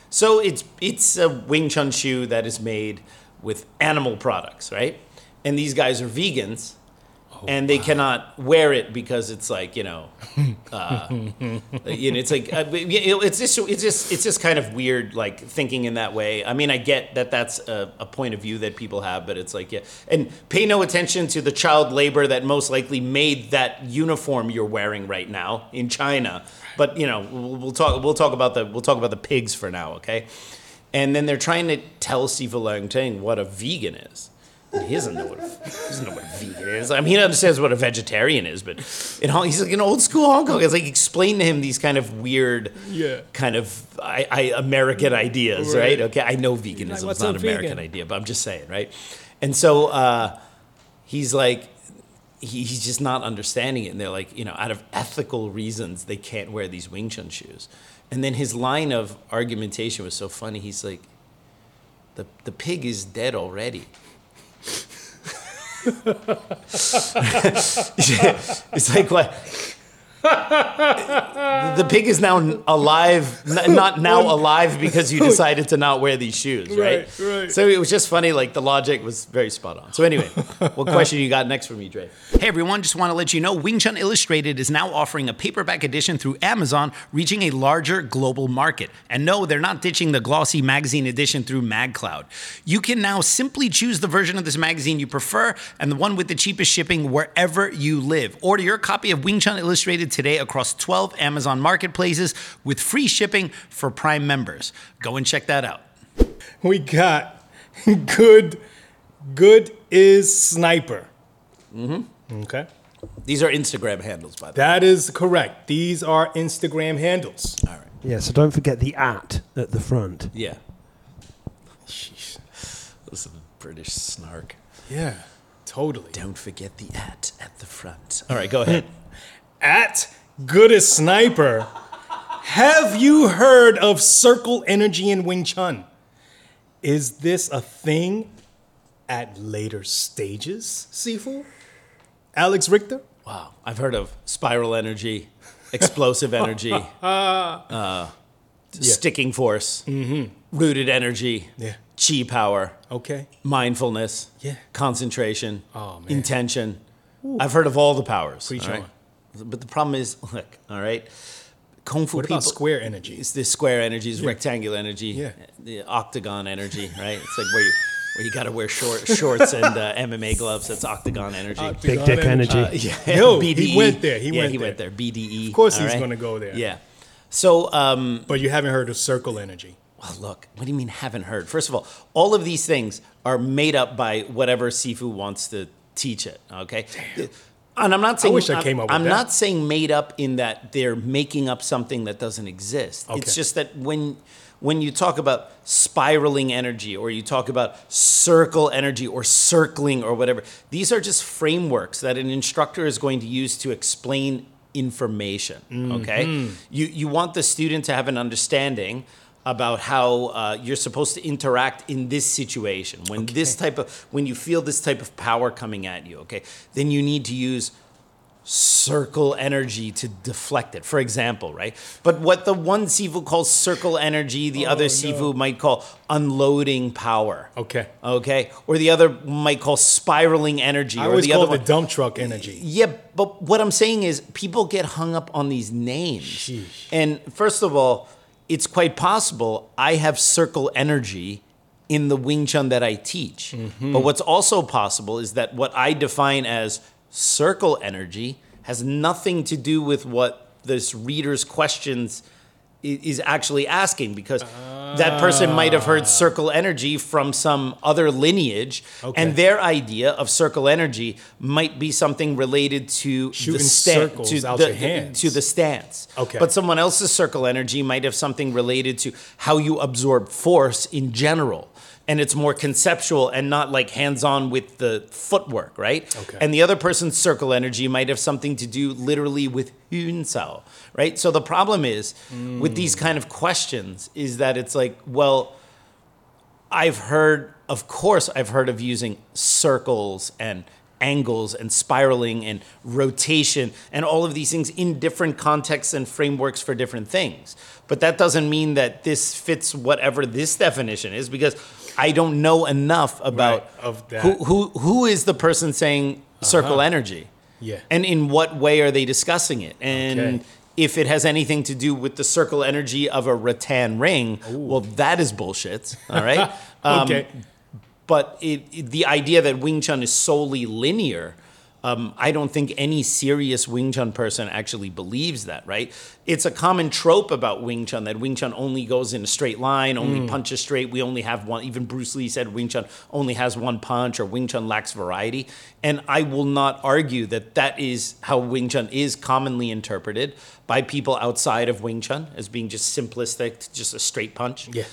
So it's, it's a Wing Chun shoe that is made with animal products, right? And these guys are vegans and they cannot wear it because it's like you know, uh, [LAUGHS] you know, it's like uh, it's just it's just it's just kind of weird, like thinking in that way. I mean, I get that that's a, a point of view that people have, but it's like yeah, and pay no attention to the child labor that most likely made that uniform you're wearing right now in China. But you know, we'll, we'll talk we'll talk about the we'll talk about the pigs for now, okay? And then they're trying to tell Sifu Leungting what a vegan is. He doesn't know what a, he doesn't know what a vegan is. I mean, he understands what a vegetarian is, but in Hong, he's like an old school Hong Kong. It's like explain to him these kind of weird, Yeah. kind of I, I, American ideas, Right. right? Okay, I know veganism is not an American vegan? idea, but I'm just saying, right? And so uh, he's like, he, he's just not understanding it. And they're like, you know, out of ethical reasons, they can't wear these Wing Chun shoes. And then his line of argumentation was so funny. He's like, the, the pig is dead already. [LAUGHS] it's like what? The pig is now alive, not [LAUGHS] now alive because you decided to not wear these shoes, right? Right, right. So it was just funny. Like the logic was very spot on. So anyway, what question you got next for me, Dre? Hey everyone, just want to let you know Wing Chun Illustrated is now offering a paperback edition through Amazon, reaching a larger global market. And no, they're not ditching the glossy magazine edition through MagCloud. You can now simply choose the version of this magazine you prefer and the one with the cheapest shipping wherever you live. Order your copy of Wing Chun Illustrated today across 12 Amazon marketplaces with free shipping for Prime members. Go and check that out. We got good. Good is sniper. Mm-hmm. Okay. These are Instagram handles, by the way. That is correct. These are Instagram handles. All right. Yeah, so don't forget the at at the front. Yeah. Sheesh. Listen, British snark. Yeah, totally. Don't forget the at at the front. All right, go ahead. [LAUGHS] At good as sniper. Have you heard of circle energy in Wing Chun? Is this a thing at later stages, Sifu? Alex Richter? Wow, I've heard of spiral energy, explosive [LAUGHS] energy, uh, sticking force, rooted energy, Yeah. chi power, Okay. mindfulness, Yeah. concentration, Oh, man. intention. I've heard of all the powers. Preach right? On. But the problem is, [LAUGHS] look, all right, kung fu What people. about square energy? It's this square energy, is rectangular energy, Yeah. the octagon energy, right? It's like where you where you got to wear short shorts and uh, [LAUGHS] MMA gloves. That's octagon energy. Octagon Big dick energy. Uh, yeah, [LAUGHS] Yo, he went there, he yeah, went he there. went there. BDE. Of course he's right? gonna go there. Yeah. So, um, But you haven't heard of circle energy. well, look, what do you mean haven't heard? First of all, all of these things are made up by whatever Sifu wants to teach it. Okay. And I'm not saying I wish I I'm- came up I'm not saying made up in that they're making up something that doesn't exist. It's just that when when you talk about spiraling energy or you talk about circle energy or circling or whatever, these are just frameworks that an instructor is going to use to explain information. Okay, Mm-hmm. you you want the student to have an understanding about how uh, you're supposed to interact in this situation when this type of when you feel this type of power coming at you. Okay, then you need to use circle energy to deflect it, for example, right? But what the one Sifu calls circle energy, the other Oh, no. Sifu might call unloading power. Okay. Okay. Or the other might call spiraling energy. I or the call other it the one. dump truck energy. Yeah, but what I'm saying is people get hung up on these names. Sheesh. And first of all, it's quite possible I have circle energy in the Wing Chun that I teach. Mm-hmm. But what's also possible is that what I define as circle energy has nothing to do with what this reader's questions is actually asking because that person might have heard circle energy from some other lineage Okay. and their idea of circle energy might be something related to Shooting the circles to, out the, to the stance. Okay. But someone else's circle energy might have something related to how you absorb force in general. And it's more conceptual and not like hands on with the footwork, right? Okay. And the other person's circle energy might have something to do literally with Hunsao, right? So the problem is mm. with these kind of questions is that it's like, well, I've heard, of course, I've heard of using circles and angles and spiraling and rotation and all of these things in different contexts and frameworks for different things. But that doesn't mean that this fits whatever this definition is because I don't know enough about Right, of that. who, who who is the person saying circle energy. Yeah. And in what way are they discussing it? And Okay. if it has anything to do with the circle energy of a rattan ring, well, that is bullshit. All right. [LAUGHS] Um, okay. But it, it- the idea that Wing Chun is solely linear Um, I don't think any serious Wing Chun person actually believes that, right? It's a common trope about Wing Chun that Wing Chun only goes in a straight line, only punches straight. We only have one. Even Bruce Lee said Wing Chun only has one punch, or Wing Chun lacks variety. And I will not argue that that is how Wing Chun is commonly interpreted by people outside of Wing Chun as being just simplistic, just a straight punch. Yeah.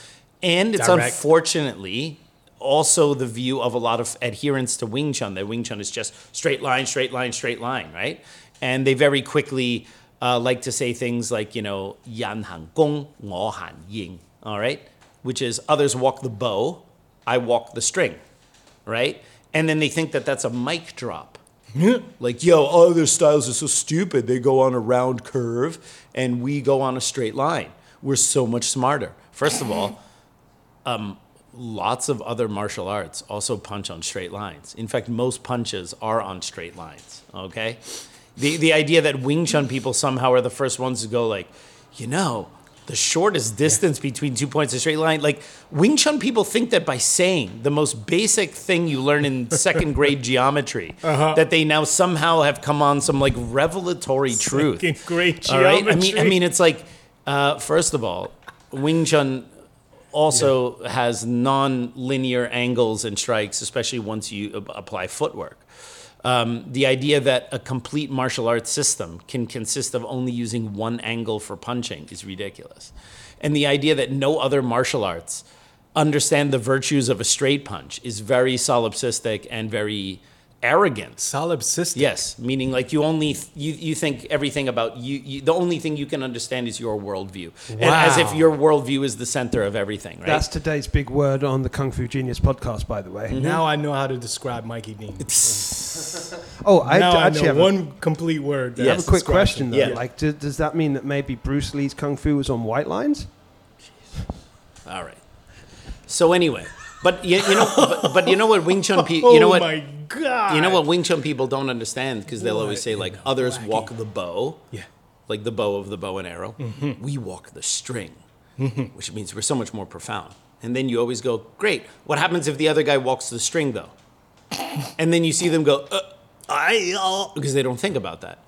And it's Direct. unfortunately also the view of a lot of adherents to Wing Chun that Wing Chun is just straight line, straight line, straight line, right? And they very quickly uh, like to say things like, you know, Yan Han Gong, Ngo Han Ying, all right? Which is others walk the bow, I walk the string, right? And then they think that that's a mic drop. [LAUGHS] Like, yo, other styles are so stupid. They go on a round curve and we go on a straight line. We're so much smarter. First of all, um, lots of other martial arts also punch on straight lines. In fact, most punches are on straight lines, okay? The, the idea that Wing Chun people somehow are the first ones to go, like, you know, the shortest distance between two points of straight line. Like Wing Chun people think that by saying the most basic thing you learn in [LAUGHS] second grade geometry, that they now somehow have come on some like revelatory truth. Second grade All right. I mean, I mean, it's like, uh, first of all, Wing Chun also has non-linear angles and strikes, especially once you apply footwork. Um, the idea that a complete martial arts system can consist of only using one angle for punching is ridiculous. And the idea that no other martial arts understand the virtues of a straight punch is very solipsistic and very arrogant. Solipsistic. Yes, meaning like you only you you think everything about you, you. The only thing you can understand is your worldview, and as if your worldview is the center of everything, right? That's today's big word on the Kung Fu Genius podcast, by the way. Mm-hmm. Now I know how to describe Mikey Dean. [LAUGHS] Oh, I now d- I actually know have a- one complete word. that I have a quick question though. Yeah. Like, do, does that mean that maybe Bruce Lee's kung fu was on white lines? All right. So anyway, but you, you know, but, but you know what Wing Chun [LAUGHS] people, you know oh what, my god! you know what Wing Chun people don't understand because they'll always say like others wacky- walk the bow, Yeah. like the bow of the bow and arrow. Mm-hmm. We walk the string, which means we're so much more profound. And then you always go, great. What happens if the other guy walks the string though? [LAUGHS] And then you see them go, uh, I, uh, because they don't think about that.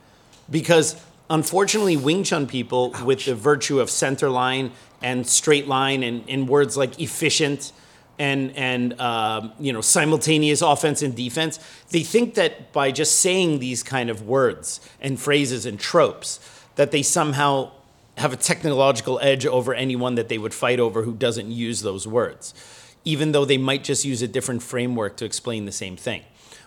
Because unfortunately, Wing Chun people with the virtue of center line and straight line and, in words like efficient and and um, you know simultaneous offense and defense, they think that by just saying these kind of words and phrases and tropes, that they somehow have a technological edge over anyone that they would fight over who doesn't use those words, even though they might just use a different framework to explain the same thing.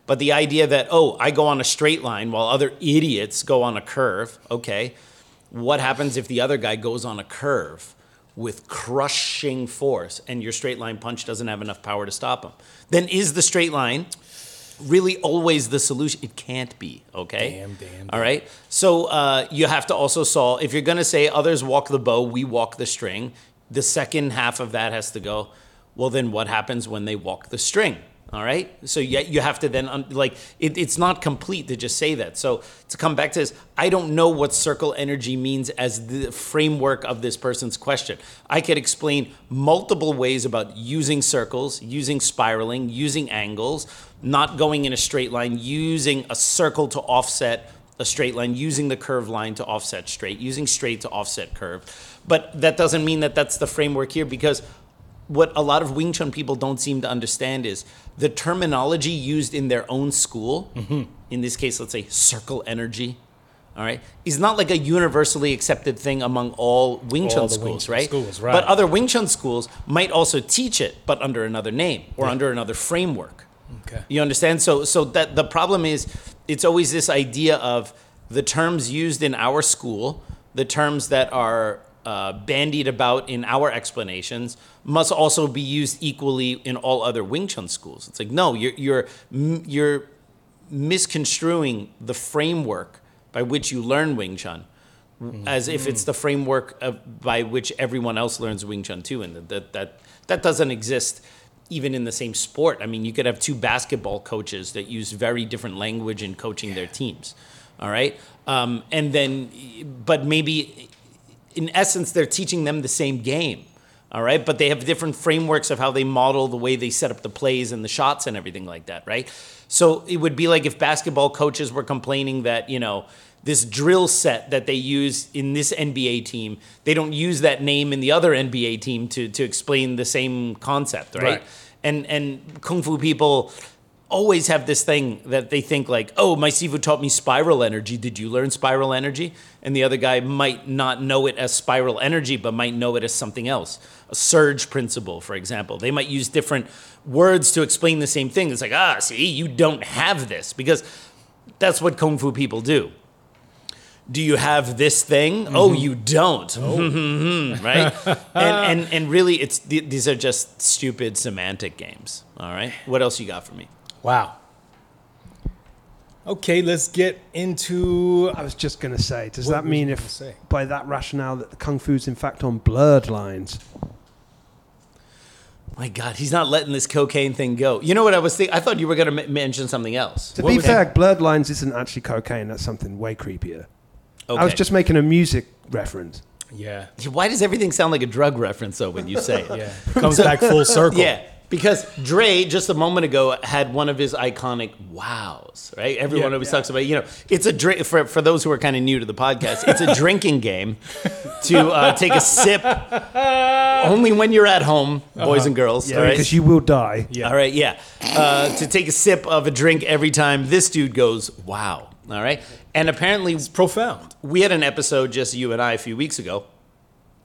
But the idea that, oh, I go on a straight line while other idiots go on a curve, okay, what happens if the other guy goes on a curve with crushing force and your straight line punch doesn't have enough power to stop him? Then is the straight line really always the solution? It can't be, okay? Damn, damn, All right. So uh, you have to also solve, if you're going to say others walk the bow, we walk the string, the second half of that has to go, well, then what happens when they walk the string? All right. So yet you have to then, like, it, it's not complete to just say that. So to come back to this, I don't know what circle energy means as the framework of this person's question. I could explain multiple ways about using circles, using spiraling, using angles, not going in a straight line, using a circle to offset a straight line, using the curved line to offset straight, using straight to offset curve. But that doesn't mean that that's the framework here because what a lot of Wing Chun people don't seem to understand is the terminology used in their own school, in this case, let's say circle energy, all right, is not like a universally accepted thing among all Wing Chun Wing schools, Chun right? schools, right. But other Wing Chun schools might also teach it, but under another name or under another framework. Okay. You understand? So so that the problem is it's always this idea of the terms used in our school, the terms that are uh, bandied about in our explanations must also be used equally in all other Wing Chun schools. It's like no, you're you're you're misconstruing the framework by which you learn Wing Chun. As if it's the framework of, by which everyone else learns Wing Chun too, and that, that that that doesn't exist even in the same sport. I mean, you could have two basketball coaches that use very different language in coaching their teams. All right. Um, and then, but maybe in essence, they're teaching them the same game, All right, but they have different frameworks of how they model the way they set up the plays and the shots and everything like that, right? So it would be like if basketball coaches were complaining that, you know, this drill set that they use in this NBA team, they don't use that name in the other NBA team to to explain the same concept, right? Right. And and kung fu people always have this thing that they think like, oh, my Sifu taught me spiral energy. Did you learn spiral energy? And the other guy might not know it as spiral energy, but might know it as something else. A surge principle, for example. They might use different words to explain the same thing. It's like, ah, see, you don't have this because that's what kung fu people do. Do you have this thing? Oh, you don't. [LAUGHS] right? [LAUGHS] and, and and really, it's these are just stupid semantic games. All right. What else you got for me? Wow. Okay, let's get into. I was just going to say, does What that mean if, say? by that rationale, that the kung fu's in fact on blurred lines? My God, he's not letting this cocaine thing go. You know what I was thinking? I thought you were going to m- mention something else. To What be was fair, blurred lines isn't actually cocaine. That's something way creepier. I was just making a music reference. Yeah, Why does everything sound like a drug reference though when you say it? [LAUGHS] yeah. [LAUGHS] Comes back full circle. Yeah, because Dre just a moment ago had one of his iconic wows, right? Everyone Yeah. always talks about, you know, it's a drink for for those who are kind of new to the podcast. It's a [LAUGHS] drinking game to uh, take a sip [LAUGHS] only when you're at home, boys and girls. all right? Because you will die. Yeah. All right, yeah. Uh, to take a sip of a drink every time this dude goes, wow. All right. And apparently, it's Profound. we had an episode, just you and I, a few weeks ago,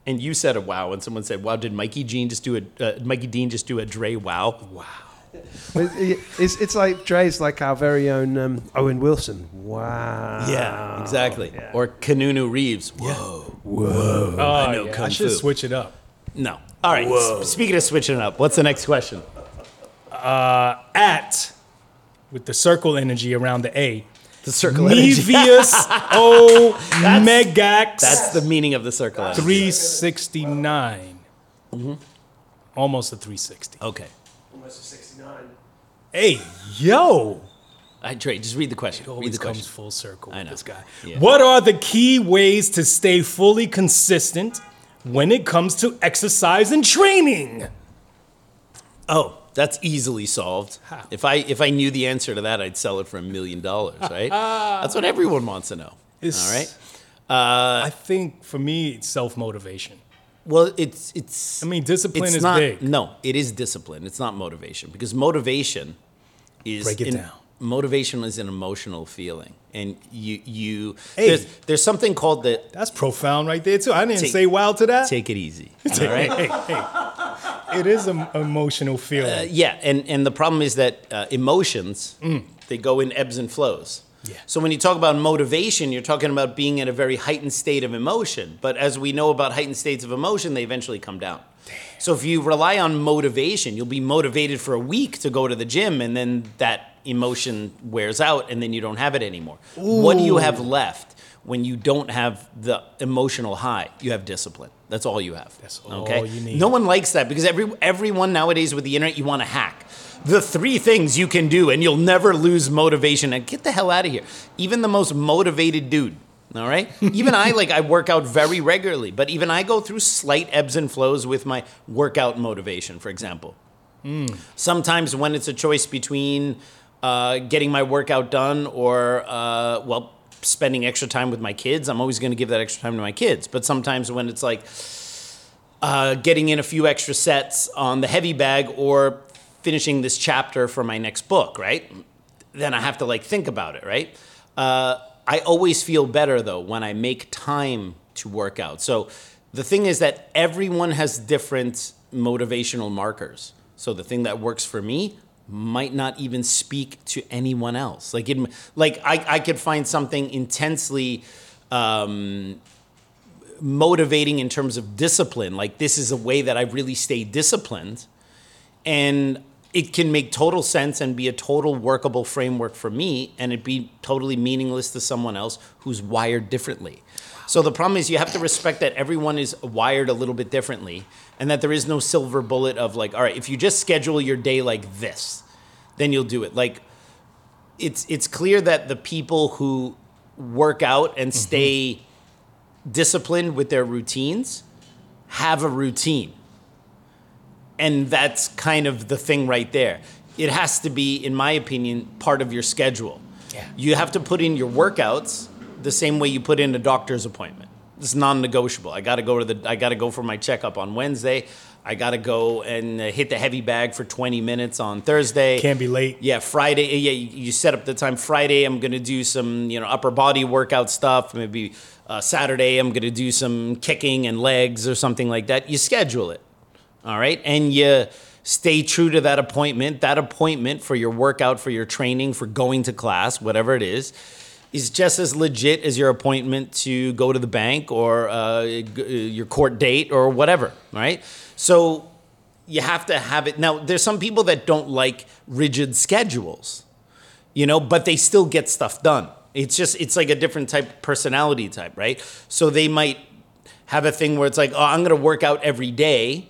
and you said a wow, and someone said, wow, did Mikey Jean just do a, uh, Mikey Dean just do a Dre wow? Wow. But it- It's, it's like Dre's like our very own um, Owen Wilson. Wow. Yeah, exactly. Or Kanunu Reeves. Whoa. Oh, I know yeah. Kung I should Fu. switch it up. No. All right. s- Speaking of switching it up, what's the next question? At with the circle energy around the A. The circle energy. Nevius [LAUGHS] O Megax That's the meaning of the circle energy. 369. Mm-hmm. Almost a 360. Okay. Hey, yo! All right, Dre, just read the question. Read Always the comes question. full circle I with know. this guy. Yeah. What are the key ways to stay fully consistent when it comes to exercise and training? Oh, that's easily solved. How? If I if I knew the answer to that, I'd sell it for a million dollars, right? [LAUGHS] That's what everyone wants to know. It's- All right. I think for me, it's self motivation. Well, it's it's. I mean, discipline it's is not, big. No, it is discipline. It's not motivation because motivation is Break it an- down. Motivation is an emotional feeling, and you you Hey. there's there's something called the That's profound right there, too. I didn't Take- say wow to that. take it easy. [LAUGHS] All right. hey, hey. It is an emotional feeling. Uh, yeah, and and the problem is that uh, emotions they go in ebbs and flows. Yeah. So when you talk about motivation, you're talking about being in a very heightened state of emotion. But as we know about heightened states of emotion, they eventually come down. Damn. So if you rely on motivation, you'll be motivated for a week to go to the gym, and then that emotion wears out, and then you don't have it anymore. Ooh. What do you have left when you don't have the emotional high? You have discipline. That's all you have. That's all okay? you need. No one likes that because every everyone nowadays with the internet, you want to hack. The three things you can do, and you'll never lose motivation. And get the hell out of here. Even the most motivated dude. All right. [LAUGHS] Even I like I work out very regularly, but even I go through slight ebbs and flows with my workout motivation. For example, sometimes when it's a choice between uh, getting my workout done or uh, well spending extra time with my kids, I'm always going to give that extra time to my kids. But sometimes when it's like uh, getting in a few extra sets on the heavy bag or finishing this chapter for my next book, right? Then I have to like think about it, right? Uh, I always feel better though when I make time to work out. So the thing is that everyone has different motivational markers. So the thing that works for me might not even speak to anyone else. Like, it, like I, I could find something intensely um, motivating in terms of discipline. Like this is a way that I really stay disciplined, and it can make total sense and be a total workable framework for me, and it be totally meaningless to someone else who's wired differently. So the problem is you have to respect that everyone is wired a little bit differently, and that there is no silver bullet of like, all right, if you just schedule your day like this, then you'll do it. Like it's it's clear that the people who work out and mm-hmm. stay disciplined with their routines have a routine. And that's kind of the thing right there. It has to be, in my opinion, part of your schedule. Yeah. You have to put in your workouts the same way you put in a doctor's appointment. It's non-negotiable. I got to go to the I got to go for my checkup on Wednesday. I got to go and hit the heavy bag for 20 minutes on Thursday. Can't be late. Yeah, Friday. Yeah, you you set up the time. Friday, I'm gonna do some, you know, upper body workout stuff. Maybe uh, Saturday, I'm gonna do some kicking and legs or something like that. You schedule it, all right, and you stay true to that appointment. That appointment for your workout, for your training, for going to class, whatever it is, is just as legit as your appointment to go to the bank or uh, uh, your court date or whatever, right? So you have to have it. Now, there's some people that don't like rigid schedules, you know, but they still get stuff done. It's just, it's like a different type personality type, right? So they might have a thing where it's like, oh, I'm going to work out every day.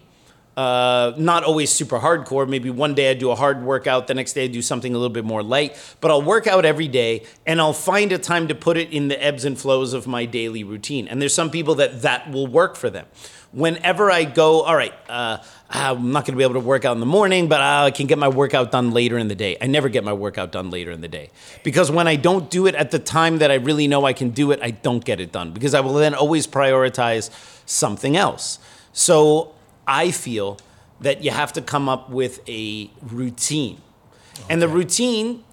Uh, not always super hardcore. Maybe one day I do a hard workout, the next day I do something a little bit more light. But I'll work out every day, and I'll find a time to put it in the ebbs and flows of my daily routine. And there's some people that that will work for them. Whenever I go, all right, uh, I'm not going to be able to work out in the morning, but I can get my workout done later in the day. I never get my workout done later in the day because when I don't do it at the time that I really know I can do it, I don't get it done because I will then always prioritize something else. So I feel that you have to come up with a routine. And the routine,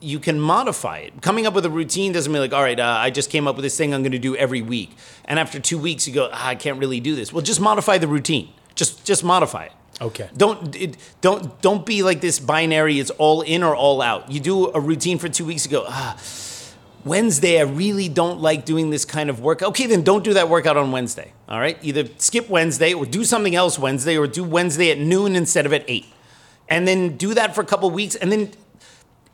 you can modify it. Coming up with a routine doesn't mean like, all right, uh, I just came up with this thing I'm going to do every week. And after two weeks, you go, ah, I can't really do this. Well, just modify the routine. Just just modify it. Okay. Don't it, don't don't be like this binary. It's all in or all out. You do a routine for two weeks. You go, ah, Wednesday, I really don't like doing this kind of work. Okay, then don't do that workout on Wednesday. All right? Either skip Wednesday or do something else Wednesday or do Wednesday at noon instead of at eight. And then do that for a couple weeks and then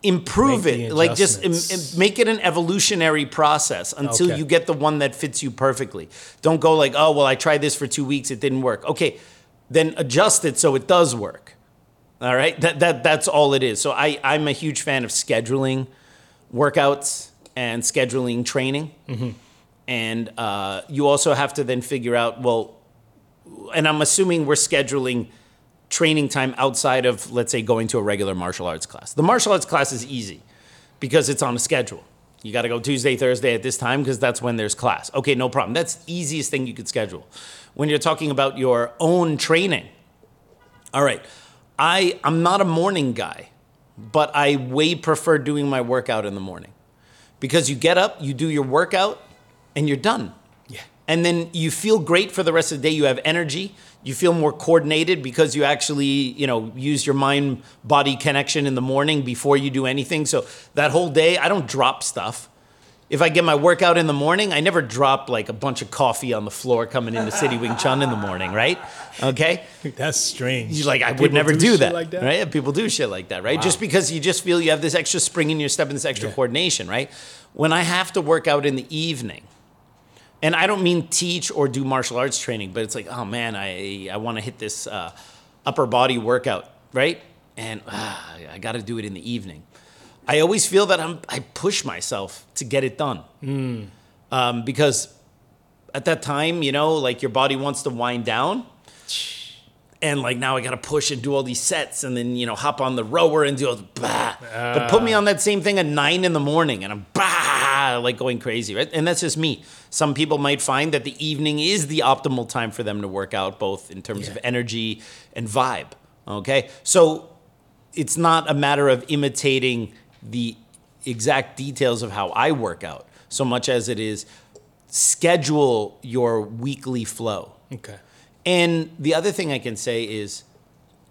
improve Make it. Like just im- im- make it an evolutionary process until Okay. you get the one that fits you perfectly. Don't go like, oh, well, I tried this for two weeks, it didn't work. Okay, then adjust it so it does work. All right, that, that that's all it is. So I I'm a huge fan of scheduling workouts and scheduling training, and uh, you also have to then figure out well, and I'm assuming we're scheduling training time outside of let's say going to a regular martial arts class. The martial arts class is easy because it's on a schedule. You got to go Tuesday, Thursday at this time because that's when there's class. Okay, no problem. That's the easiest thing you could schedule. When you're talking about your own training, all right. I I'm not a morning guy, but I way prefer doing my workout in the morning. Because you get up, you do your workout, and you're done. Yeah. And then you feel great for the rest of the day. You have energy. You feel more coordinated because you actually, you know, use your mind body connection in the morning before you do anything. So that whole day, I don't drop stuff. If I get my workout in the morning, I never drop like a bunch of coffee on the floor coming into City Wing Chun in the morning, right? Okay? [LAUGHS] That's strange. You're like I would never do, shit that, like that. right? People do shit like that, right? Just because you just feel you have this extra spring in your step and this extra Yeah. coordination, right? When I have to work out in the evening, and I don't mean teach or do martial arts training, but it's like, oh man, I I want to hit this uh, upper body workout, right? And ah, I got to do it in the evening. I always feel that I'm I push myself to get it done um, because at that time, you know, like your body wants to wind down. And like now I gotta push and do all these sets and then, you know, hop on the rower and do all the bah. but put me on that same thing at nine in the morning and I'm bah, like going crazy, right? And that's just me. Some people might find that the evening is the optimal time for them to work out, both in terms of energy and vibe. Okay. So it's not a matter of imitating the exact details of how I work out so much as it is schedule your weekly flow. Okay. And the other thing I can say is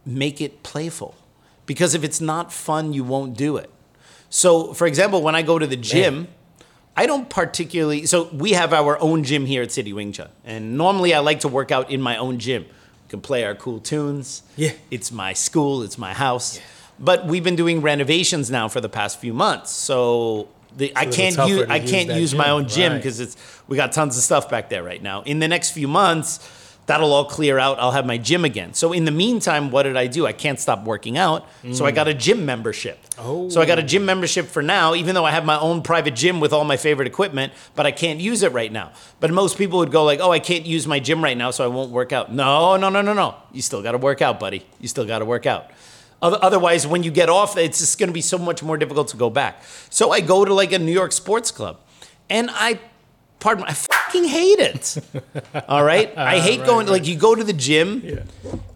make it playful. Because if it's not fun, you won't do it. So, for example, when I go to the gym, I don't particularly. So, we have our own gym here at City Wing Chun. And normally I like to work out in my own gym. We can play our cool tunes. Yeah. It's my school, it's my house. But we've been doing renovations now for the past few months. So, the, I can't use I use can't use my gym, own gym right. because it's we got tons of stuff back there right now. In the next few months, That'll all clear out. I'll have my gym again. So in the meantime, what did I do? I can't stop working out. So I got a gym membership. Oh. So I got a gym membership for now, even though I have my own private gym with all my favorite equipment, but I can't use it right now. But most people would go like, "Oh, I can't use my gym right now, so I won't work out." No, no, no, no, no. You still got to work out, buddy. You still got to work out. Oth- Otherwise, when you get off, it's just going to be so much more difficult to go back. So I go to like a New York sports club, and I, pardon, I fucking hate it. [LAUGHS] All right, I hate Right, going. right. Like you go to the gym, Yeah.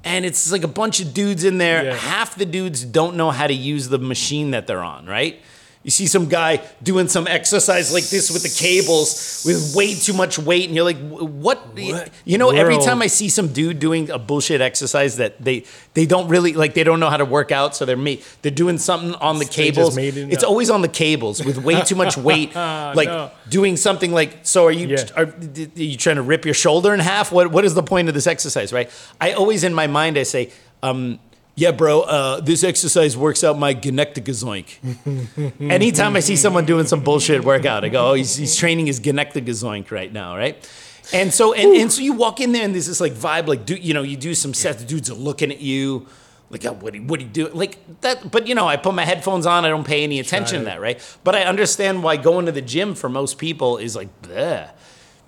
and it's like a bunch of dudes in there. Yeah. Half the dudes don't know how to use the machine that they're on, right? You see some guy doing some exercise like this with the cables with way too much weight, and you're like, "What?" What You know, every time I see some dude doing a bullshit exercise that they they don't really like, they don't know how to work out, so they're ma- they're doing something on the cables. it It's up. always on the cables with way too much [LAUGHS] weight, like No. doing something like. So, are you Yeah. are, are you trying to rip your shoulder in half? What what is the point of this exercise, right? I always in my mind I say, um, yeah, bro, uh, this exercise works out my genectigazoink. [LAUGHS] Anytime I see someone doing some bullshit workout, I go, oh, he's, he's training his genectigazoink right now, right? And so and, and so you walk in there and there's this like vibe, like do you know, you do some sets, the dudes are looking at you. Like, oh, what do you, what do you do? Like that, but you know, I put my headphones on. I don't pay any attention to that, right? But I understand why going to the gym for most people is like, bleh.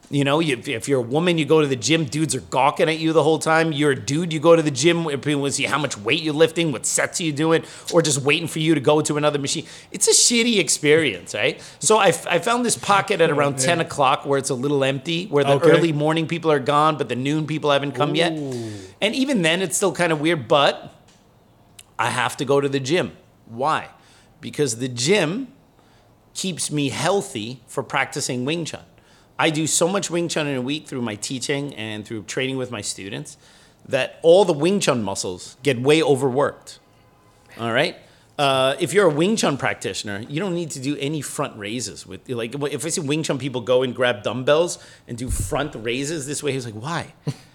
You know, you, if you're a woman, you go to the gym, dudes are gawking at you the whole time. You're a dude, you go to the gym, people to see how much weight you're lifting, what sets are you doing, or just waiting for you to go to another machine. It's a shitty experience, right? So I, I found this pocket at around 10 o'clock where it's a little empty, where the Okay. early morning people are gone, but the noon people haven't come yet. And even then, it's still kind of weird, but I have to go to the gym. Why? Because the gym keeps me healthy for practicing Wing Chun. I do so much Wing Chun in a week through my teaching and through training with my students that all the Wing Chun muscles get way overworked. All right? Uh, if you're a Wing Chun practitioner, you don't need to do any front raises. With like, if I see Wing Chun people go and grab dumbbells and do front raises this way, he's like, "Why?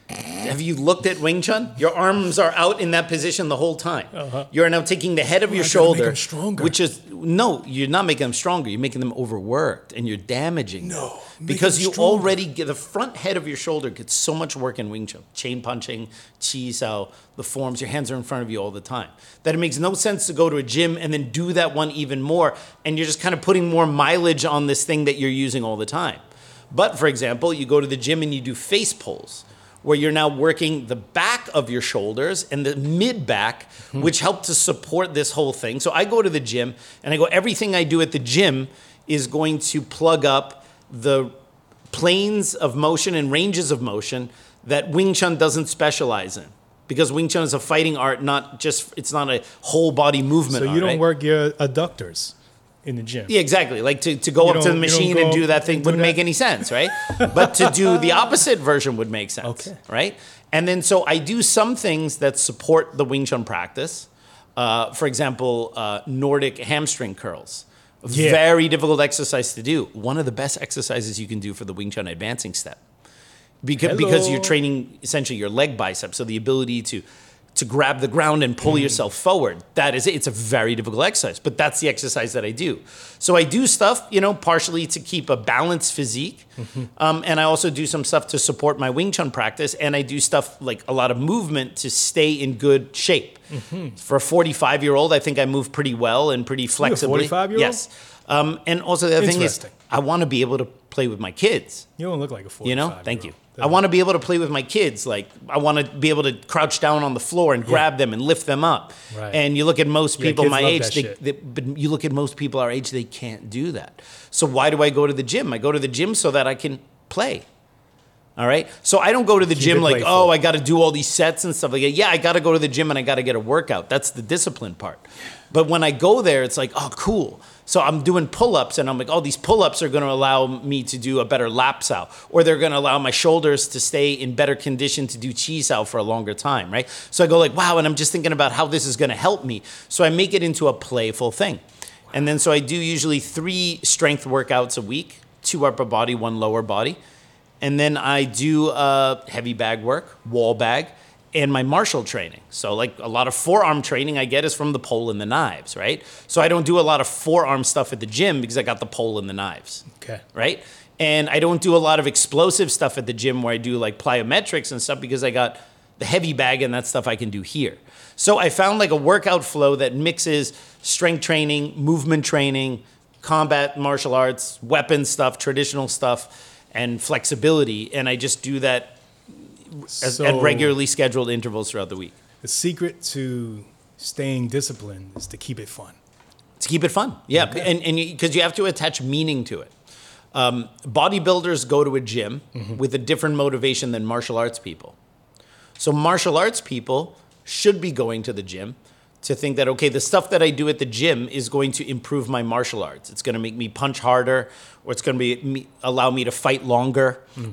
Have you looked at Wing Chun? Your arms are out in that position the whole time. You're now taking the head of your Uh-huh. I gotta make shoulder, them stronger. which is no, you're not making them stronger. You're making them overworked, and you're damaging them. No, make because them you already get the front head of your shoulder gets so much work in Wing Chun, chain punching, chi sao, the forms. Your hands are in front of you all the time. That it makes no sense to go to a gym and then do that one even more, and you're just kind of putting more mileage on this thing that you're using all the time. But for example, you go to the gym and you do face pulls, where you're now working the back of your shoulders and the mid back, hmm. which help to support this whole thing. So I go to the gym and I go, everything I do at the gym is going to plug up the planes of motion and ranges of motion that Wing Chun doesn't specialize in. Because Wing Chun is a fighting art, not just, it's not a whole body movement. So you art, don't right? work your adductors in the gym. Yeah, exactly. Like to, to go You up to the machine and do that thing wouldn't make any sense, right? [LAUGHS] but to do the opposite version would make sense, Okay. right? And then so I do some things that support the Wing Chun practice. Uh, for example, uh, Nordic hamstring curls. Yeah. Very difficult exercise to do. One of the best exercises you can do for the Wing Chun advancing step. Because, because you're training essentially your leg bicep, so the ability to to grab the ground and Mm. pull yourself forward. That is it. It's a very difficult exercise, but that's the exercise that I do. So I do stuff, you know, partially to keep a balanced physique, Mm-hmm. um, and I also do some stuff to support my Wing Chun practice, and I do stuff like a lot of movement to stay in good shape. Mm-hmm. For a 45 year old, I think I move pretty well and pretty flexibly. 45-year-old? Yes. Um, and also the other thing is, I want to be able to play with my kids. You don't look like a 45 You know, thank you. I want to be able to play with my kids. Like I want to be able to crouch down on the floor and grab them and lift them up. Right. And you look at most people kids my age, they, they, but you look at most people our age, they can't do that. So why do I go to the gym? I go to the gym so that I can play. All right. So I don't go to the Keep gym like, playful. oh, I got to do all these sets and stuff like that. Yeah, I got to go to the gym and I got to get a workout. That's the discipline part. But when I go there, it's like, oh, cool. So I'm doing pull ups and I'm like, oh, these pull ups are going to allow me to do a better lap sao, or they're going to allow my shoulders to stay in better condition to do sao for a longer time, right? So I go like, wow, and I'm just thinking about how this is going to help me. So I make it into a playful thing. And then so I do usually three strength workouts a week, two upper body, one lower body. And then I do uh, heavy bag work, wall bag, and my martial training. So, like a lot of forearm training I get is from the pole and the knives, right? So, I don't do a lot of forearm stuff at the gym because I got the pole and the knives, Okay. right? And I don't do a lot of explosive stuff at the gym where I do like plyometrics and stuff because I got the heavy bag and that stuff I can do here. So I found like a workout flow that mixes strength training, movement training, combat martial arts, weapon stuff, traditional stuff, and flexibility. And I just do that as, So- at regularly scheduled intervals throughout the week The secret to staying disciplined is to keep it fun. to keep it fun. Yeah, and and because you, have to attach meaning to it. Um, bodybuilders go to a gym with a different motivation than martial arts people. So martial arts people should be going to the gym to think that okay, the stuff that I do at the gym is going to improve my martial arts. It's going to make me punch harder, or it's going to be allow me to fight longer,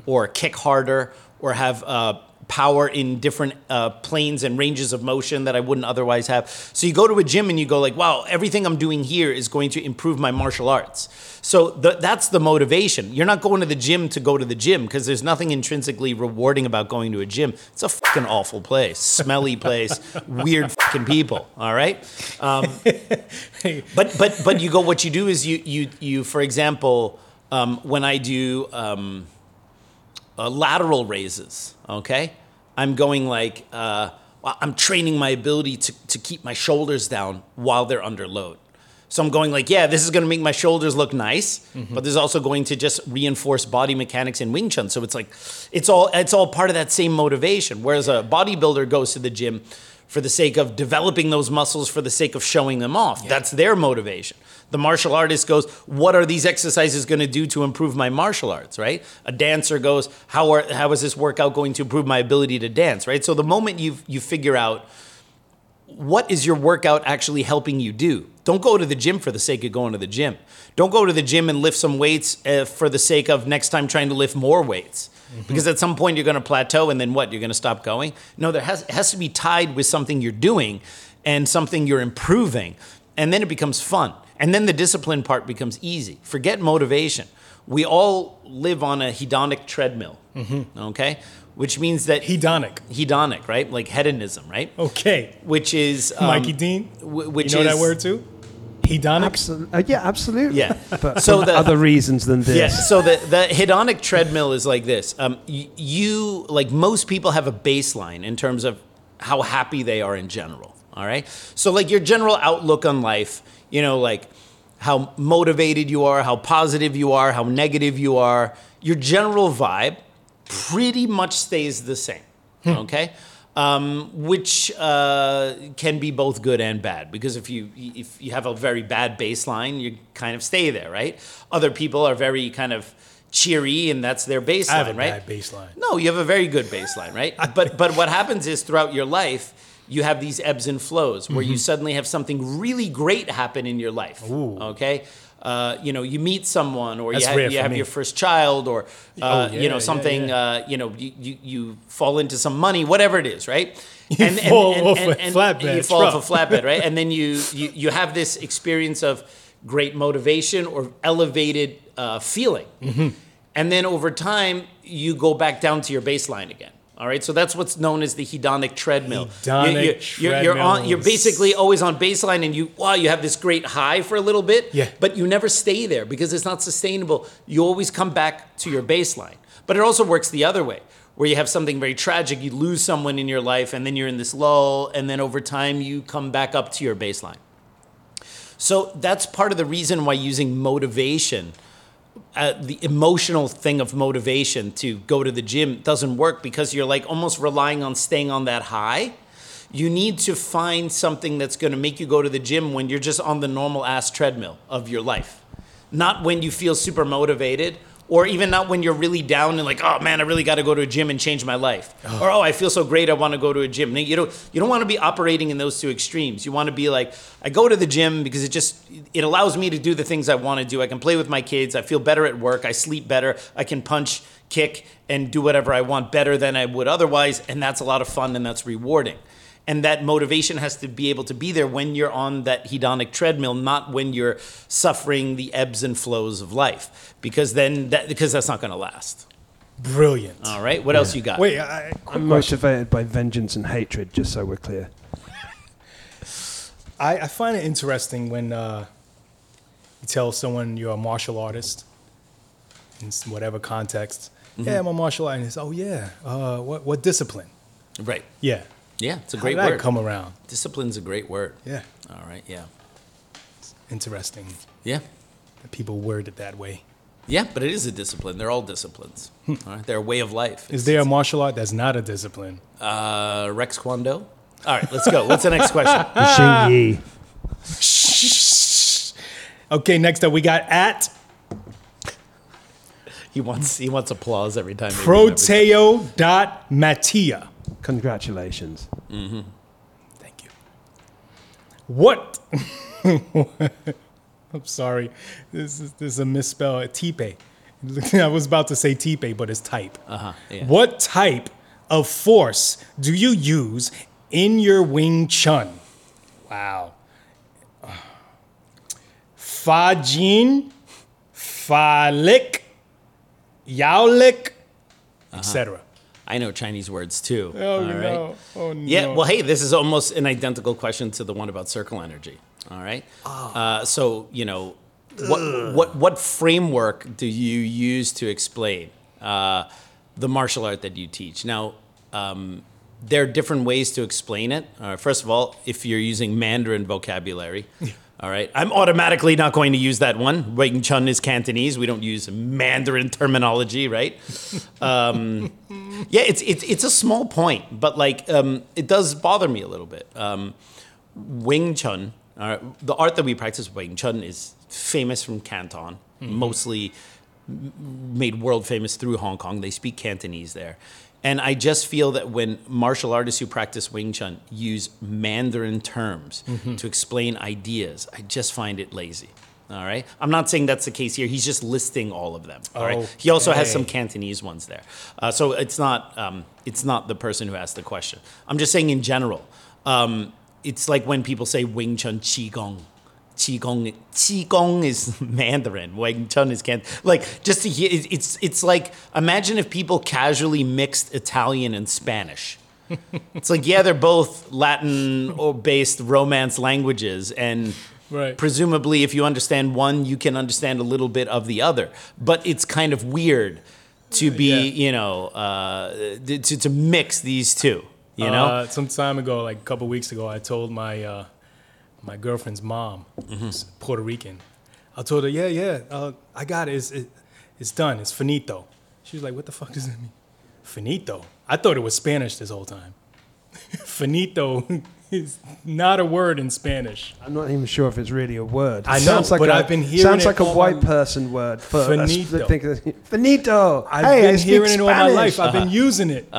or kick harder, or have uh, power in different uh, planes and ranges of motion that I wouldn't otherwise have. So you go to a gym and you go like, wow, everything I'm doing here is going to improve my martial arts. So the, that's the motivation. You're not going to the gym to go to the gym because there's nothing intrinsically rewarding about going to a gym. It's a fucking awful place, smelly place, [LAUGHS] weird fucking people. All right. Um, [LAUGHS] but but but you go. What you do is you you you. For example, um, when I do. Um, uh, lateral raises. Okay, I'm going like uh, I'm training my ability to to keep my shoulders down while they're under load. So I'm going like, yeah, this is going to make my shoulders look nice, but this is also going to just reinforce body mechanics in Wing Chun. So it's like, it's all it's all part of that same motivation. Whereas a bodybuilder goes to the gym for the sake of developing those muscles, for the sake of showing them off. That's their motivation. The martial artist goes, what are these exercises going to do to improve my martial arts, right? A dancer goes, how are how is this workout going to improve my ability to dance, right? So the moment you you figure out what is your workout actually helping you do? Don't go to the gym for the sake of going to the gym. Don't go to the gym and lift some weights uh, for the sake of next time trying to lift more weights. Because at some point you're going to plateau and then what? You're going to stop going? No, there has, it has to be tied with something you're doing and something you're improving. And then it becomes fun. And then the discipline part becomes easy. Forget motivation. We all live on a hedonic treadmill, okay? Which means that Hedonic. hedonic, right? Like hedonism, right? Okay. Which is um, Mikey Dean. wh- which you know is that word too? Hedonic. Absolutely. Uh, yeah, absolutely. Yeah. [LAUGHS] But So the- other reasons than this. Yeah. So the the hedonic treadmill is like this. Um, y- you like most people have a baseline in terms of how happy they are in general. All right. So like your general outlook on life, you know, like how motivated you are, how positive you are, how negative you are. Your general vibe pretty much stays the same. Okay. Um, which uh, can be both good and bad because if you if you have a very bad baseline, you kind of stay there, right? Other people are very kind of cheery, and that's their baseline, I have a right? bad baseline. No, you have a very good baseline, right? [LAUGHS] but but what happens is throughout your life, you have these ebbs and flows where you suddenly have something really great happen in your life. Mm-hmm. Ooh. Okay. Uh, you know, you meet someone, or That's you have, you have your first child, or uh, Oh, you know something. yeah. Uh, you know, you, you you fall into some money, whatever it is, right? [LAUGHS] You fall off a flatbed You fall off a flatbed, right? [LAUGHS] And then you, you you have this experience of great motivation or elevated uh, feeling, Mm-hmm. and then over time you go back down to your baseline again. All right, so that's what's known as the hedonic treadmill. Hedonic you're, you're, you're on. You're basically always on baseline, and you wow, you have this great high for a little bit. Yeah. But you never stay there because it's not sustainable. You always come back to your baseline. But it also works the other way, where you have something very tragic, you lose someone in your life, and then you're in this lull, and then over time you come back up to your baseline. So that's part of the reason why using motivation, uh, the emotional thing of motivation to go to the gym doesn't work because you're like almost relying on staying on that high. You need to find something that's going to make you go to the gym when you're just on the normal ass treadmill of your life, not when you feel super motivated. Or even not when you're really down and like, oh man, I really got to go to a gym and change my life. Or oh, I feel so great, I want to go to a gym. You don't, you don't want to be operating in those two extremes. You want to be like, I go to the gym because it just it allows me to do the things I want to do. I can play with my kids. I feel better at work. I sleep better. I can punch, kick, and do whatever I want better than I would otherwise. And that's a lot of fun and that's rewarding. And that motivation has to be able to be there when you're on that hedonic treadmill, not when you're suffering the ebbs and flows of life, because then that because that's not going to last. Brilliant. All right, what else you got? Wait, I, quick I'm question. motivated by vengeance and hatred, just so we're clear. I, I find it interesting when uh, you tell someone you're a martial artist, in whatever context. Mm-hmm. Yeah, I'm a martial artist. Oh yeah. Uh, what what discipline? Right. Yeah. Yeah, it's a How great did that word. come around? Discipline's a great word. Yeah. All right. Yeah. Interesting Yeah. that people word it that way. Yeah, but it is a discipline. They're all disciplines. all right. They're a way of life. Is there a martial art that's not a discipline? uh, Rex Kwon Do? All right, let's go. What's the next question? [LAUGHS] Xing Yi. Okay, next up we got at He wants he wants applause every time. they read everything. proteo.matia. Congratulations. Thank you. What? [LAUGHS] I'm sorry. This is this is a misspell. Tipe. [LAUGHS] I was about to say tipe, but it's type. Uh-huh, yeah. What type of force do you use in your Wing Chun? Wow. Fajin, Falik, Yaolik, etc. I know Chinese words too. Oh all right? no! Oh no! Yeah, well, hey, this is almost an identical question to the one about circle energy. All right. Uh, so, you know, what, what, what framework do you use to explain uh, the martial art that you teach? Now, um, there are different ways to explain it. Uh, first of all, if you're using Mandarin vocabulary, all right, I'm automatically not going to use that one. Wing Chun is Cantonese. We don't use Mandarin terminology, right? [LAUGHS] Um, yeah, it's, it's, it's a small point, but like um, it does bother me a little bit. Um, Wing Chun, uh, the art that we practice, Wing Chun, is famous from Canton, mostly made world famous through Hong Kong. They speak Cantonese there. And I just feel that when martial artists who practice Wing Chun use Mandarin terms to explain ideas, I just find it lazy. All right. I'm not saying that's the case here. He's just listing all of them. All right. He also has some Cantonese ones there. Uh, so it's not um, it's not the person who asked the question. I'm just saying in general. Um, it's like when people say Wing Chun Qigong. Qigong, Qigong is [LAUGHS] Mandarin. Wing Chun is Can. Like just to hear, it's it's it's like imagine if people casually mixed Italian and Spanish. It's like yeah, they're both Latin or based Romance languages, and Right. presumably, if you understand one, you can understand a little bit of the other. But it's kind of weird to be, Yeah. you know, uh, to to mix these two. You know, Uh, some time ago, like a couple weeks ago, I told my uh, my girlfriend's mom, Mm-hmm. who's Puerto Rican. I told her, yeah, yeah, uh, I got it. It's, it. It's done. It's finito. She was like, what the fuck does that mean? Finito. I thought it was Spanish this whole time. [LAUGHS] finito [LAUGHS] is not a word in Spanish. I'm not even sure if it's really a word. It I know, sounds like but a, I've been hearing sounds it like a white my- person word for Finito. think- finito. I've hey, I been speak hearing it all my Spanish. life. I've been using it,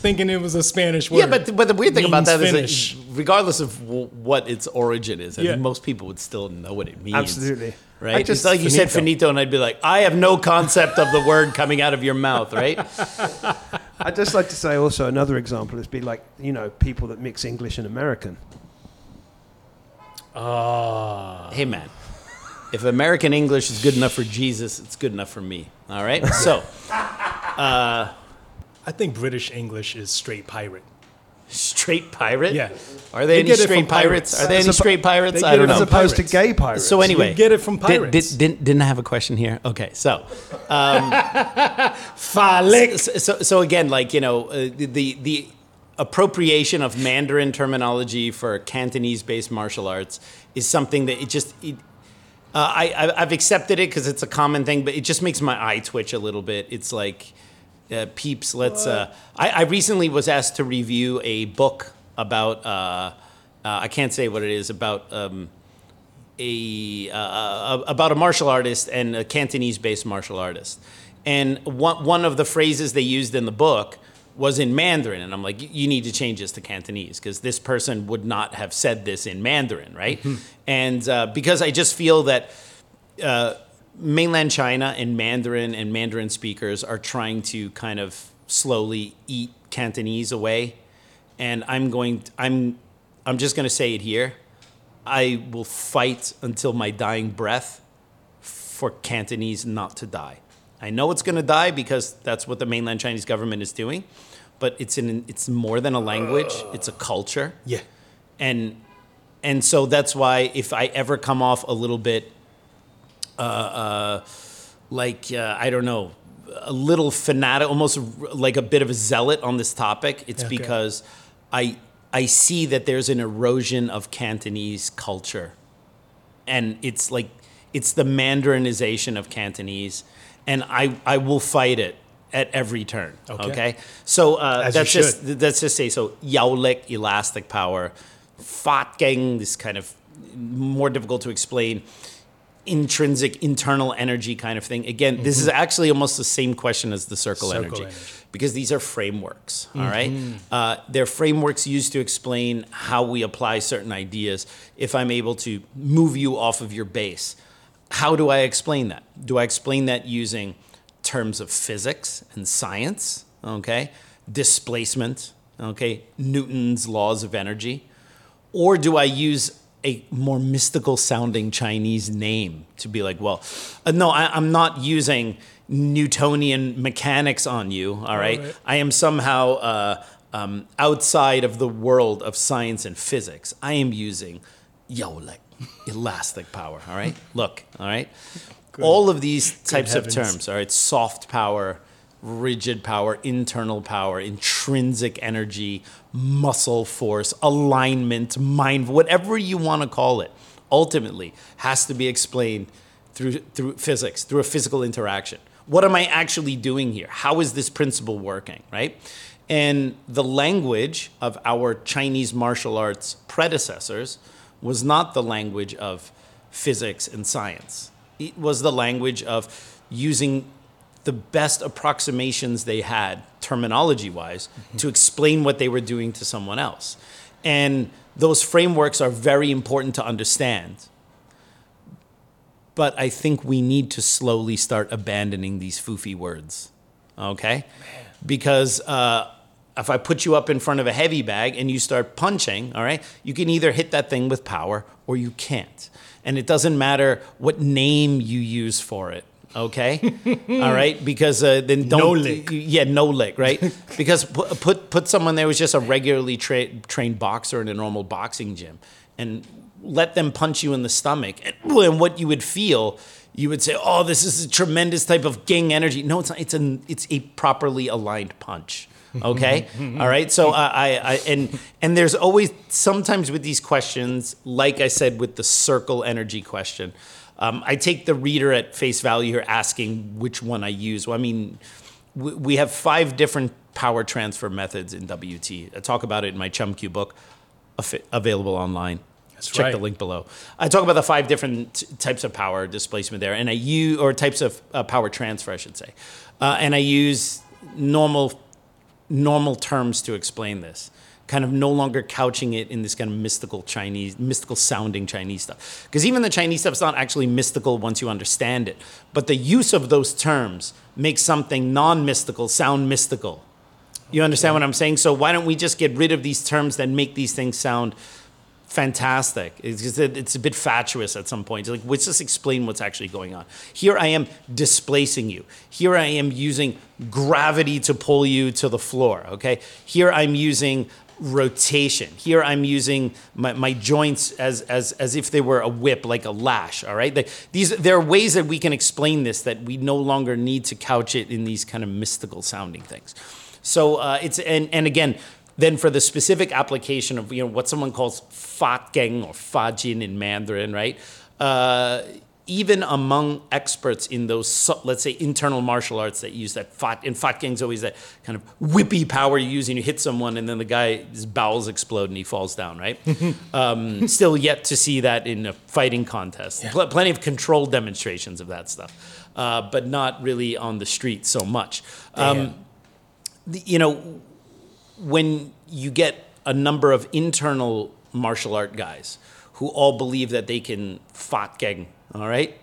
thinking it was a Spanish word. Yeah, but but the weird thing about Means that is, finish. that regardless of w- what its origin is, I Yeah. think most people would still know what it means. Absolutely. Right? I It's just- like you said finito. finito, and I'd be like, I have no concept of the word coming out of your mouth, right? [LAUGHS] I'd just like to say also another example is be like you know people that mix English and American. Ah. hey, man, if American English is good enough for Jesus, it's good enough for me. All right? So, [LAUGHS] I think British English is straight pirate. straight pirate? Yeah. Are there They any straight pirates? pirates. Are there As any straight pirates? I don't know. As opposed to gay pirates. So anyway, get it from did- pirates. Did, didn't, didn't I have a question here? Okay, so [LAUGHS] Falik. so, so, so again, like you know, uh, the, the the appropriation of Mandarin terminology for Cantonese-based martial arts is something that it just it, uh, I I- I've accepted it because it's a common thing, but it just makes my eye twitch a little bit. It's like, uh, peeps, let's. Uh, I, I recently was asked to review a book about. Uh, uh, I can't say what it is about. Um, a uh, about a martial artist and a Cantonese-based martial artist, and one one of the phrases they used in the book was in Mandarin, and I'm like, "You- need to change this to Cantonese because this person would not have said this in Mandarin, right? and uh, because I just feel that uh, mainland China and Mandarin and Mandarin speakers are trying to kind of slowly eat Cantonese away, and I'm going. I'm. I'm just going to say it here. I will fight until my dying breath for Cantonese not to die. I know it's going to die because that's what the mainland Chinese government is doing, but it's in it's more than a language; it's a culture Yeah. and and so that's why if I ever come off a little bit uh, uh, like uh, I don't know, a little fanatic, almost like a bit of a zealot on this topic, it's Okay. because I I see that there's an erosion of Cantonese culture, and it's like it's the Mandarinization of Cantonese, and I I will fight it at every turn. Okay. Okay, so uh, that's just let's just say so. Yaolik, elastic power, Fatgang, this kind of more difficult to explain intrinsic internal energy kind of thing. Again, this is actually almost the same question as the circle, Circle energy, energy. because these are frameworks. all right, uh, they're frameworks used to explain how we apply certain ideas. If I'm able to move you off of your base, how do I explain that? Do I explain that using terms of physics and science? Okay, displacement. Okay, Newton's laws of energy or do I use a more mystical sounding Chinese name to be like, well, uh, no, I, I'm not using Newtonian mechanics on you, all right? right. I am somehow uh, um, outside of the world of science and physics. I am using Yolik, elastic power, all right? [LAUGHS] Look, all right? All of these types of terms, all right? Soft power, rigid power, internal power, intrinsic energy, muscle force, alignment, mind, whatever you want to call it, ultimately has to be explained through through physics, through a physical interaction. What am I actually doing here? How is this principle working, right? And the language of our Chinese martial arts predecessors was not the language of physics and science. It was the language of using the best approximations they had, terminology wise, to explain what they were doing to someone else. And those frameworks are very important to understand. But I think we need to slowly start abandoning these foofy words. Okay? Because uh, if I put you up in front of a heavy bag and you start punching, all right, you can either hit that thing with power or you can't. And it doesn't matter what name you use for it. Okay, [LAUGHS] all right, because uh, then don't No lick. yeah, no lick, right? [LAUGHS] Because put put, put someone there who's just a regularly tra- trained boxer in a normal boxing gym, and let them punch you in the stomach, and, and what you would feel, you would say, "Oh, this is a tremendous type of gang energy." No, it's not. It's an it's a properly aligned punch. Okay, [LAUGHS] all right. So I, I, I and and there's always sometimes with these questions, like I said with the circle energy question. Um, I take the reader at face value here asking which one I use. Well, I mean, we, we have five different power transfer methods in WT. I talk about it in my Chum Kiu book, available online. That's Check the link below. I talk about the five different t- types of power displacement there, and I use or types of uh, power transfer, I should say, uh, and I use normal normal terms to explain this. Kind of no longer couching it in this kind of mystical Chinese, mystical sounding Chinese stuff. Because even the Chinese stuff's not actually mystical once you understand it. But the use of those terms makes something non mystical sound mystical. You understand what I'm saying? So why don't we just get rid of these terms that make these things sound fantastic? It's, just it's a bit fatuous at some point. Like, let's just explain what's actually going on. Here I am displacing you. Here I am using gravity to pull you to the floor. Okay. Here I'm using rotation. Here I'm using my, my joints as, as, as if they were a whip, like a lash. All right. These, there are ways that we can explain this that we no longer need to couch it in these kind of mystical sounding things. So uh, it's, and, and again, then for the specific application of you know what someone calls fatgeng or fajin in Mandarin, right? Uh, even among experts in those, let's say, internal martial arts that use that fat, and fatgeng's always that kind of whippy power you use, and you hit someone, and then the guy's bowels explode and he falls down, right? [LAUGHS] um, still yet to see that in a fighting contest. Pl- plenty of controlled demonstrations of that stuff, uh, but not really on the street so much. Um, the- you know, when you get a number of internal martial art guys who all believe that they can fatgeng, all right?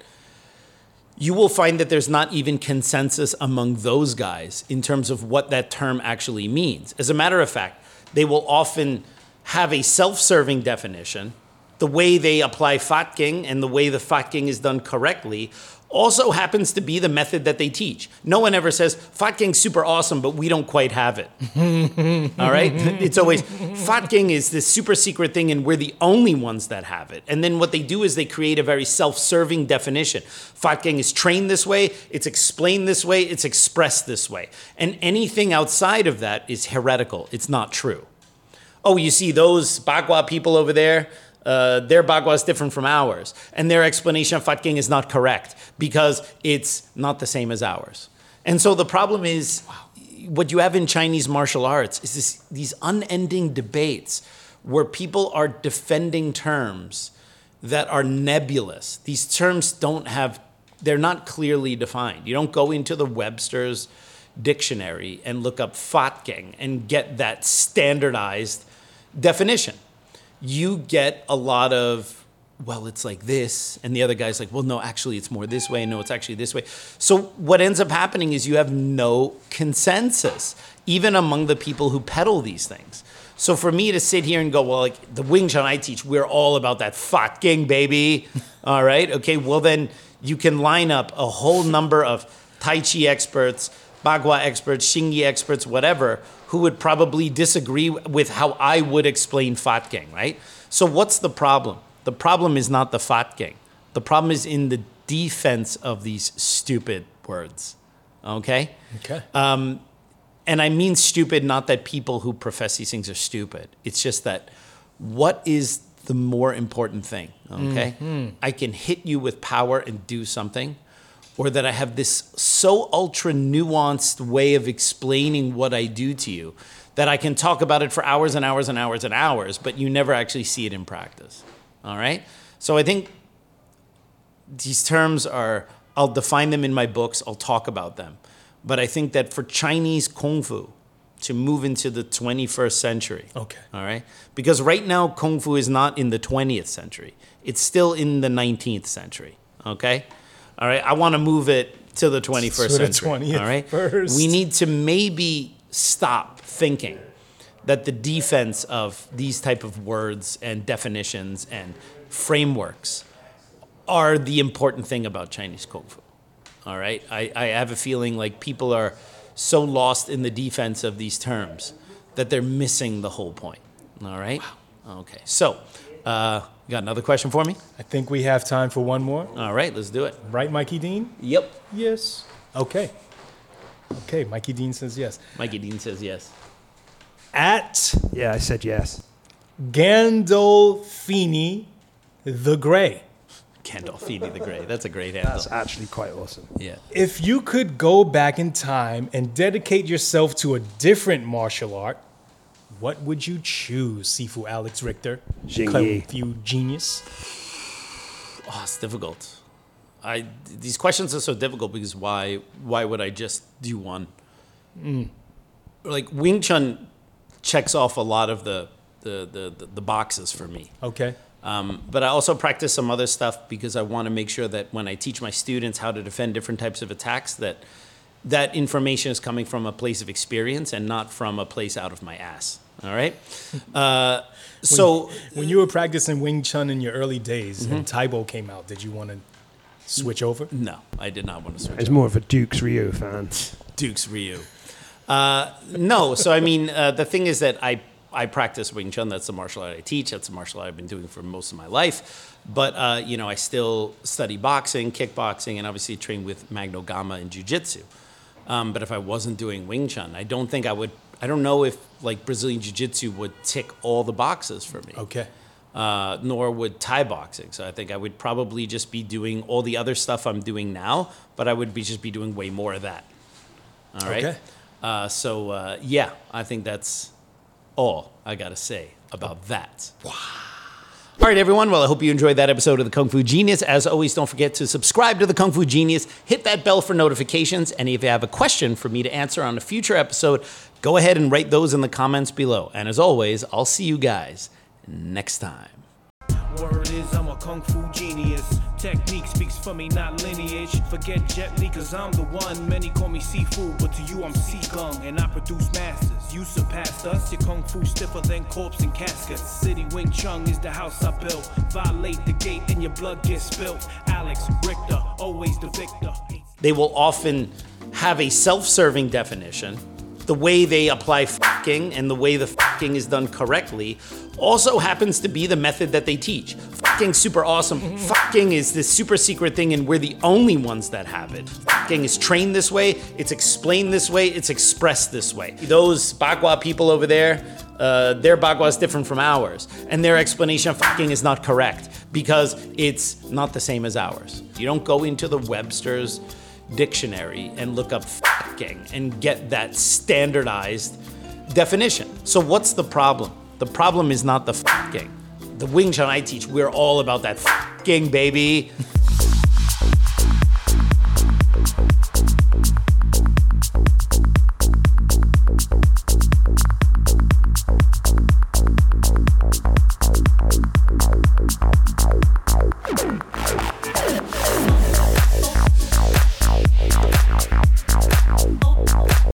You will find that there's not even consensus among those guys in terms of what that term actually means. As a matter of fact, they will often have a self-serving definition. The way they apply fatgeng and the way the fatgeng is done correctly also happens to be the method that they teach. No one ever says, Fat Gang's super awesome, but we don't quite have it. [LAUGHS] All right? It's always, Fat Gang is this super secret thing, and we're the only ones that have it. And then what they do is they create a very self serving definition. Fat Gang is trained this way, it's explained this way, it's expressed this way. And anything outside of that is heretical, it's not true. Oh, you see those Bagua people over there? Uh, their Bagua is different from ours, and their explanation of Fat Gang is not correct because it's not the same as ours. And so the problem is, what you have in Chinese martial arts is this, these unending debates where people are defending terms that are nebulous. These terms don't have, they're not clearly defined. You don't go into the Webster's dictionary and look up Fat Gang and get that standardized definition you get a lot of well it's like this and the other guy's like well no actually it's more this way no it's actually this way. So what ends up happening is you have no consensus even among the people who peddle these things. So for me to sit here and go well like the wing chun i teach we're all about that gang baby [LAUGHS] all right? Okay well then you can line up a whole number of tai chi experts bagua experts xingyi experts whatever who would probably disagree with how I would explain Fat Gang, right? So what's the problem? The problem is not the Fat Gang. The problem is in the defense of these stupid words. Okay? Okay. Um, and I mean stupid, not that people who profess these things are stupid. It's just that what is the more important thing? Okay? I can hit you with power and do something, or that I have this so ultra nuanced way of explaining what I do to you that I can talk about it for hours and hours and hours and hours, but you never actually see it in practice. All right? So I think these terms are, I'll define them in my books, I'll talk about them. But I think that for Chinese Kung Fu to move into the 21st century, Okay. all right? Because right now, Kung Fu is not in the 20th century, it's still in the 19th century, okay? All right, I want to move it to the 21st To the century. 20th all right, first. we need to maybe stop thinking that the defense of these type of words and definitions and frameworks are the important thing about Chinese Kung Fu. All right, I, I have a feeling like people are so lost in the defense of these terms that they're missing the whole point. All right. Okay. So, uh, you got another question for me? I think we have time for one more. All right, let's do it. Right, Mikey Dean? Yep. Yes. Okay. Okay, Mikey Dean says yes. Mikey Dean says yes. At Yeah, I said yes. Gandolfini the Gray. Gandolfini the Grey. That's a great handle. That's actually quite awesome. yeah. If you could go back in time and dedicate yourself to a different martial art, what would you choose, Sifu Alex Richter? Jing Kung genius. Oh, it's difficult. I these questions are so difficult because why why would I just do one? Like Wing Chun checks off a lot of the the the, the, the boxes for me. Okay. Um, but I also practice some other stuff because I want to make sure that when I teach my students how to defend different types of attacks, that that information is coming from a place of experience and not from a place out of my ass. All right. [LAUGHS] Uh, so When you were practicing Wing Chun in your early days Mm-hmm. and Tae Bo came out, did you want to switch over? no, I did not want to switch. It's more of a Dux Ryu fan. Dux Ryu. Uh, no, so I mean, uh, the thing is that I I practice Wing Chun. That's the martial art I teach. That's the martial art I've been doing for most of my life. But uh, you know, I still study boxing, kickboxing, and obviously train with Magno Gama and Jiu Jitsu. Um, but if I wasn't doing Wing Chun, I don't think I would. I don't know if like Brazilian Jiu Jitsu would tick all the boxes for me Okay. uh, nor would Thai boxing. So I think I would probably just be doing all the other stuff I'm doing now, but I would be just be doing way more of that. All right. Okay. Uh, so uh, yeah, I think that's all I gotta say about that. Wow. All right, everyone. Well, I hope you enjoyed that episode of the Kung Fu Genius. As always, don't forget to subscribe to the Kung Fu Genius, hit that bell for notifications, and if you have a question for me to answer on a future episode, go ahead and write those in the comments below. And as always, I'll see you guys next time. Word is I'm a kung fu genius. Technique speaks for me, not lineage. Forget Jet Li, cause I'm the one. Many call me seafood, but to you I'm Sigung. And I produce masters. You surpassed us, your kung fu stiffer than corpse and caskets. City Wing Chun is the house I built. Violate the gate and your blood gets. Alex Richter, always the victor. They will often have a self serving definition. The way they apply fucking and the way the fucking is done correctly also happens to be the method that they teach. Fucking super awesome. Fucking is this super secret thing, and we're the only ones that have it. Fucking is trained this way, it's explained this way, it's expressed this way. Those Bagua people over there, uh, their Bagua is different from ours, and their explanation of fucking is not correct because it's not the same as ours. You don't go into the Webster's dictionary and look up fucking and get that standardized definition. So what's the problem? The problem is not the fucking. The Wing Chun I teach, we're all about that fucking baby.